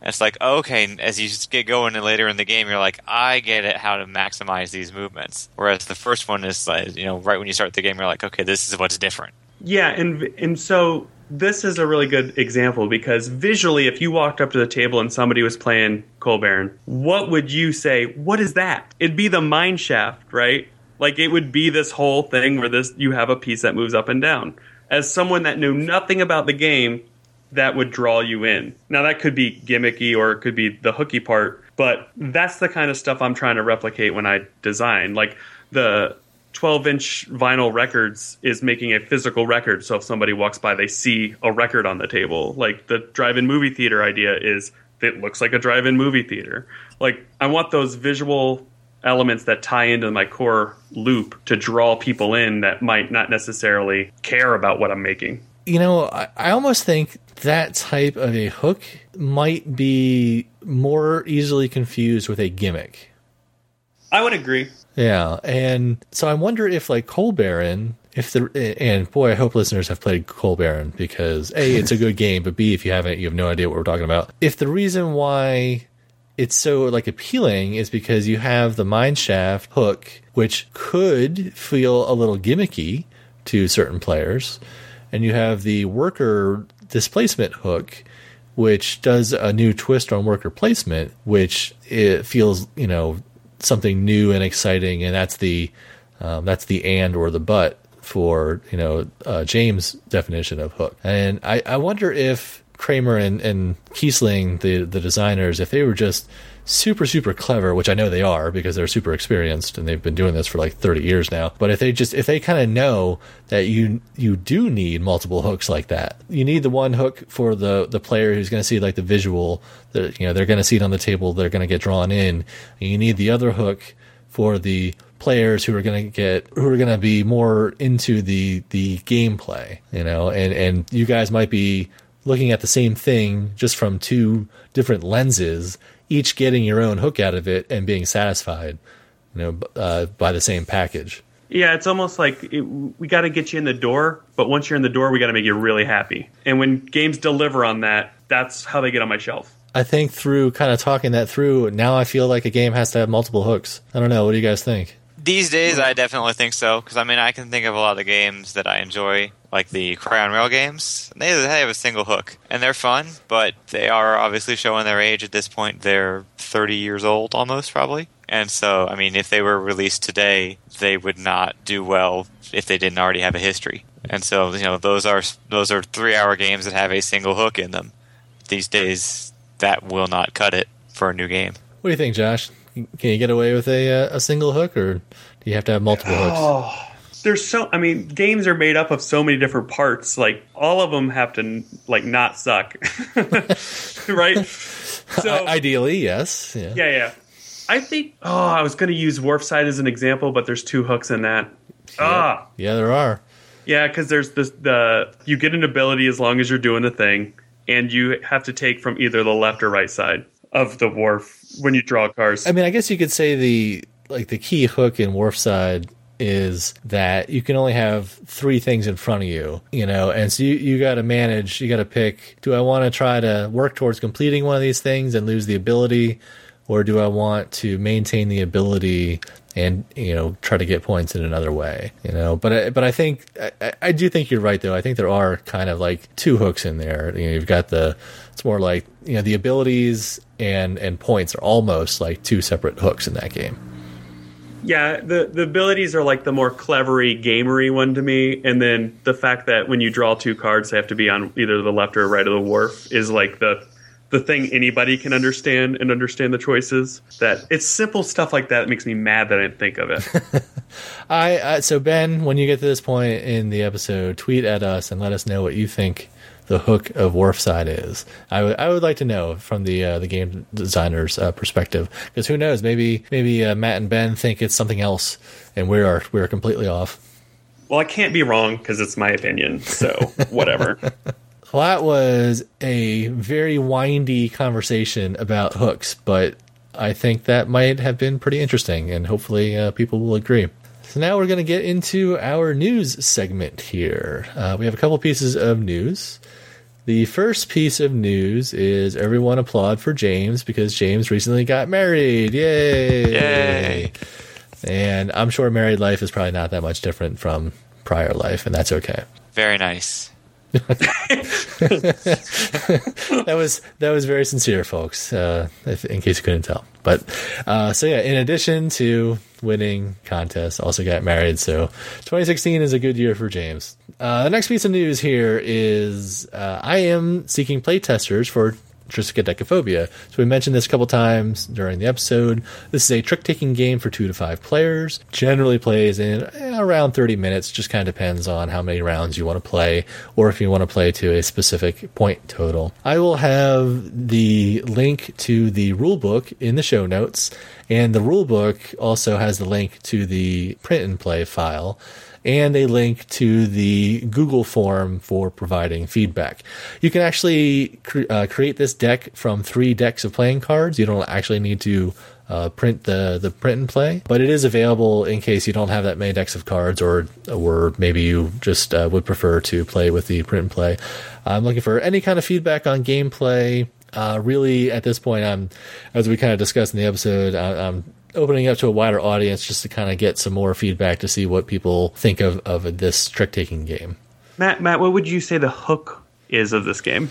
Speaker 3: And it's like okay, as you get going and later in the game, you're like, I get it how to maximize these movements. Whereas the first one is like, you know, right when you start the game, you're like, okay, this is what's different.
Speaker 4: Yeah, and and so this is a really good example because visually, if you walked up to the table and somebody was playing Coal Baron, what would you say? What is that? It'd be the mine shaft, right? Like it would be this whole thing where this you have a piece that moves up and down. As someone that knew nothing about the game, that would draw you in. Now that could be gimmicky or it could be the hooky part, but that's the kind of stuff I'm trying to replicate when I design. Like the 12 inch vinyl records is making a physical record. So if somebody walks by, they see a record on the table. Like the drive in movie theater idea is it looks like a drive in movie theater. Like I want those visual elements that tie into my core loop to draw people in that might not necessarily care about what I'm making.
Speaker 2: You know, I, I almost think that type of a hook might be more easily confused with a gimmick.
Speaker 4: I would agree.
Speaker 2: Yeah, and so I wonder if like Coal Baron, if the and boy, I hope listeners have played Coal Baron because a it's a good game, but b if you haven't, you have no idea what we're talking about. If the reason why it's so like appealing is because you have the mine shaft hook, which could feel a little gimmicky to certain players, and you have the worker displacement hook, which does a new twist on worker placement, which it feels you know something new and exciting, and that's the um, that's the and or the but for you know uh, James' definition of hook, and I, I wonder if Kramer and, and Kiesling, the the designers, if they were just super super clever, which I know they are because they're super experienced and they've been doing this for like 30 years now. But if they just if they kind of know that you you do need multiple hooks like that, you need the one hook for the the player who's going to see like the visual, that you know they're going to see it on the table, they're going to get drawn in. And you need the other hook for the players who are going to get who are going to be more into the the gameplay, you know, and and you guys might be looking at the same thing just from two different lenses, each getting your own hook out of it and being satisfied, you know, uh, by the same package.
Speaker 4: Yeah, it's almost like it, we got to get you in the door, but once you're in the door, we got to make you really happy. And when games deliver on that, that's how they get on my shelf.
Speaker 2: I think through kind of talking that through, now I feel like a game has to have multiple hooks. I don't know. What do you guys think?
Speaker 3: These days, I definitely think so because I mean, I can think of a lot of games that I enjoy, like the Crayon Rail games. They they have a single hook and they're fun, but they are obviously showing their age at this point. They're 30 years old almost, probably. And so, I mean, if they were released today, they would not do well if they didn't already have a history. And so, you know, those are those are three-hour games that have a single hook in them. These days, that will not cut it for a new game.
Speaker 2: What do you think, Josh? Can you get away with a uh, a single hook, or do you have to have multiple hooks?
Speaker 4: Oh, there's so. I mean, games are made up of so many different parts. Like all of them have to like not suck, right? So
Speaker 2: Ideally, yes. Yeah.
Speaker 4: yeah, yeah. I think. Oh, I was going to use Wharfside as an example, but there's two hooks in that. Ah,
Speaker 2: Yeah, there are.
Speaker 4: yeah, because there's this the you get an ability as long as you're doing the thing, and you have to take from either the left or right side of the wharf when you draw cards.
Speaker 2: I mean, I guess you could say the like the key hook in Wharfside is that you can only have three things in front of you, you know, and so you, you got to manage, you got to pick do I want to try to work towards completing one of these things and lose the ability, or do I want to maintain the ability and, you know, try to get points in another way, you know? But, I, but I think, I, I do think you're right, though. I think there are kind of like two hooks in there. You know, you've got the, it's more like, you know, the abilities and, and points are almost like two separate hooks in that game.
Speaker 4: Yeah, the the abilities are like the more clevery, gamery one to me, and then the fact that when you draw two cards, they have to be on either the left or right of the wharf is like the the thing anybody can understand and understand the choices. That it's simple stuff like that, that makes me mad that I didn't think of it.
Speaker 2: I uh, so Ben, when you get to this point in the episode, tweet at us and let us know what you think the hook of Wharfside is. I would I would like to know from the uh, the game designer's uh, perspective because who knows maybe maybe uh, Matt and Ben think it's something else and we are we are completely off.
Speaker 4: well, I can't be wrong because it's my opinion, so whatever.
Speaker 2: Well, that was a very windy conversation about hooks, but I think that might have been pretty interesting, and hopefully uh, people will agree. So now we're going to get into our news segment here. Uh, we have a couple pieces of news. The first piece of news is everyone applaud for James because James recently got married. Yay!
Speaker 3: Yay.
Speaker 2: And I'm sure married life is probably not that much different from prior life, and that's okay.
Speaker 3: Very nice.
Speaker 2: that was that was very sincere, folks. Uh, if, in case you couldn't tell, but uh, so yeah. In addition to winning contests, also got married. So 2016 is a good year for James. Uh, the next piece of news here is uh, I am seeking playtesters for Triskaidekaphobia. So we mentioned this a couple times during the episode. This is a trick-taking game for two to five players. Generally plays in eh, around 30 minutes. Just kind of depends on how many rounds you want to play, or if you want to play to a specific point total. I will have the link to the rule book in the show notes, and the rule book also has the link to the print and play file and a link to the Google form for providing feedback. You can actually cre- uh, create this deck from three decks of playing cards. You don't actually need to uh, print the the print and play, but it is available in case you don't have that many decks of cards, or or maybe you just uh, would prefer to play with the print and play. I'm looking for any kind of feedback on gameplay. Uh, really, at this point, I'm as we kind of discussed in the episode, I, I'm opening up to a wider audience just to kind of get some more feedback to see what people think of of this trick taking game.
Speaker 4: Matt, Matt, what would you say the hook is of this game?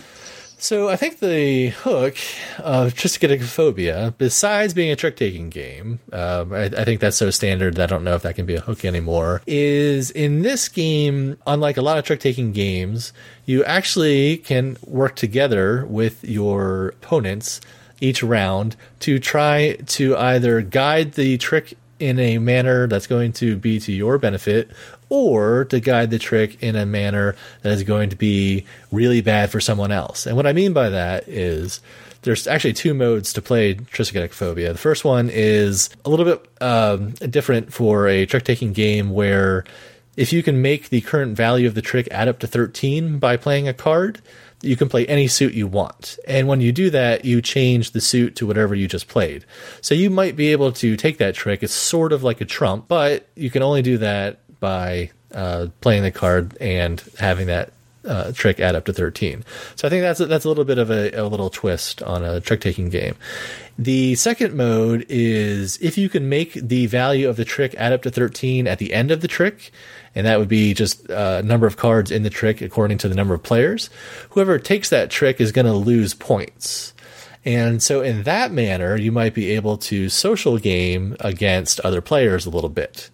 Speaker 2: So I think the hook of Triskaidekaphobia, besides being a trick-taking game, um, I, I think that's so standard that I don't know if that can be a hook anymore. Is in this game, unlike a lot of trick-taking games, you actually can work together with your opponents each round to try to either guide the trick in a manner that's going to be to your benefit or to guide the trick in a manner that is going to be really bad for someone else. And what I mean by that is there's actually two modes to play Triskaidekaphobia. The first one is a little bit um, different for a trick taking game where if you can make the current value of the trick add up to 13 by playing a card, you can play any suit you want. And when you do that, you change the suit to whatever you just played. So you might be able to take that trick. It's sort of like a trump, but you can only do that by uh, playing the card and having that uh, trick add up to 13. So I think that's a, that's a little bit of a, a little twist on a trick taking game. The second mode is if you can make the value of the trick add up to 13 at the end of the trick, and that would be just a uh, number of cards in the trick according to the number of players. Whoever takes that trick is going to lose points. And so, in that manner, you might be able to social game against other players a little bit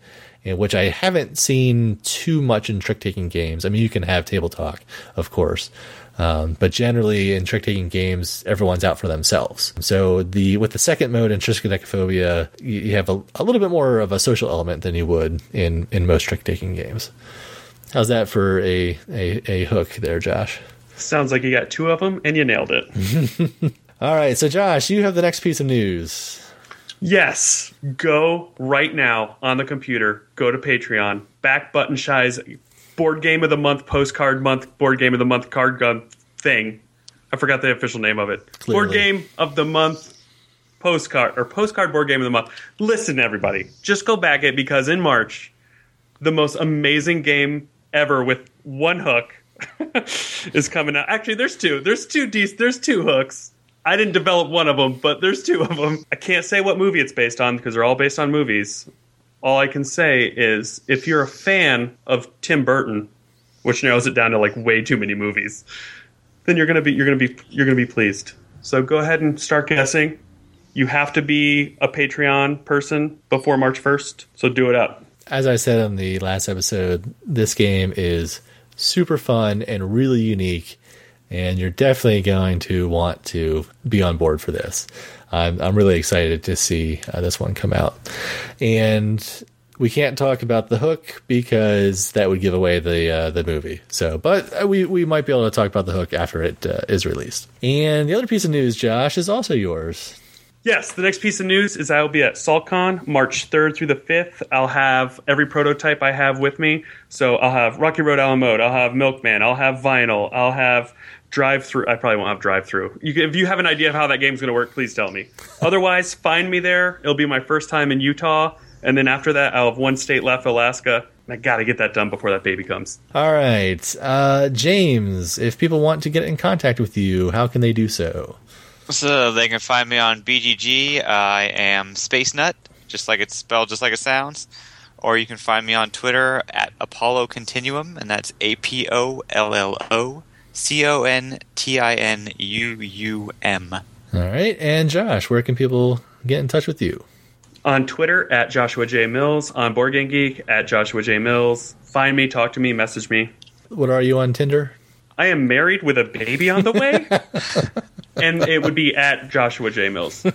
Speaker 2: which I haven't seen too much in trick taking games. I mean, you can have table talk, of course, um, but generally in trick taking games, everyone's out for themselves. So the with the second mode in Triskaidekaphobia, you, you have a, a little bit more of a social element than you would in in most trick taking games. How's that for a, a a hook there, Josh?
Speaker 4: Sounds like you got two of them and you nailed it.
Speaker 2: All right, so Josh, you have the next piece of news.
Speaker 4: Yes, go right now on the computer. Go to Patreon. Back Button Shy's board game of the month, postcard month, board game of the month card gun thing. I forgot the official name of it. Clearly. Board game of the month postcard or postcard board game of the month. Listen, everybody, just go back it because in March, the most amazing game ever with one hook is coming out. Actually, there's two. There's two. De- there's two hooks I didn't develop one of them, but there's two of them. I can't say what movie it's based on because they're all based on movies. All I can say is if you're a fan of Tim Burton, which narrows it down to like way too many movies, then you're gonna be you're gonna be you're gonna be pleased. So go ahead and start guessing. You have to be a Patreon person before March 1st, so do it up.
Speaker 2: As I said in the last episode, this game is super fun and really unique and you're definitely going to want to be on board for this. I'm, I'm really excited to see uh, this one come out. And we can't talk about the hook because that would give away the uh, the movie. So, but uh, we we might be able to talk about the hook after it uh, is released. And the other piece of news, Josh, is also yours.
Speaker 4: Yes, the next piece of news is I will be at SaltCon March 3rd through the 5th. I'll have every prototype I have with me. So I'll have Rocky Road a la Mode, I'll have Milkman, I'll have Vinyl, I'll have drive through. I probably won't have drive through. if you have an idea of how that game's going to work, please tell me. Otherwise, find me there. It'll be my first time in Utah, and then after that, I'll have one state left, Alaska. I got to get that done before that baby comes.
Speaker 2: All right, uh, James. If people want to get in contact with you, how can they do so?
Speaker 3: So they can find me on BGG. I am Space Nut, just like it's spelled, just like it sounds. Or you can find me on Twitter at Apollo Continuum, and that's A P O L L O C O N T I N U U M.
Speaker 2: All right. And Josh, where can people get in touch with you?
Speaker 4: On Twitter at Joshua J. Mills, on Board Game Geek at Joshua J. Mills. Find me, talk to me, message me.
Speaker 2: What are you on Tinder?
Speaker 4: I am married with a baby on the way. and it would be at Joshua J. Mills.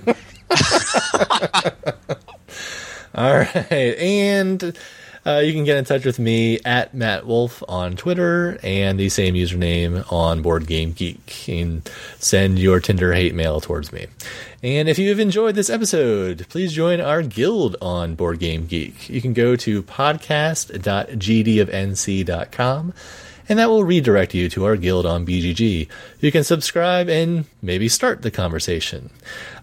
Speaker 2: All right. And uh, you can get in touch with me at Matt Wolfe on Twitter and the same username on Board Game Geek and send your Tinder hate mail towards me. And if you have enjoyed this episode, please join our guild on Board Game Geek. You can go to podcast.gdofnc.com and that will redirect you to our guild on BGG. You can subscribe and maybe start the conversation.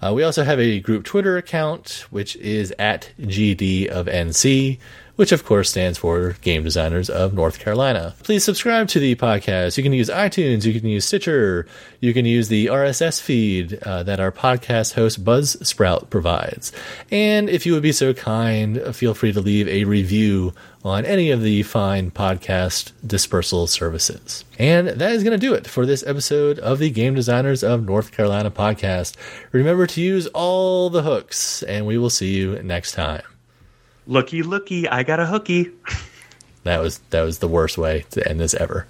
Speaker 2: Uh, we also have a group Twitter account, which is at GD of NC which of course stands for Game Designers of North Carolina. Please subscribe to the podcast. You can use iTunes, you can use Stitcher, you can use the RSS feed uh, that our podcast host Buzzsprout provides. And if you would be so kind, feel free to leave a review on any of the fine podcast dispersal services. And that is going to do it for this episode of the Game Designers of North Carolina podcast. Remember to use all the hooks, and we will see you next time
Speaker 4: looky looky, I got a hooky.
Speaker 2: that was that was the worst way to end this ever.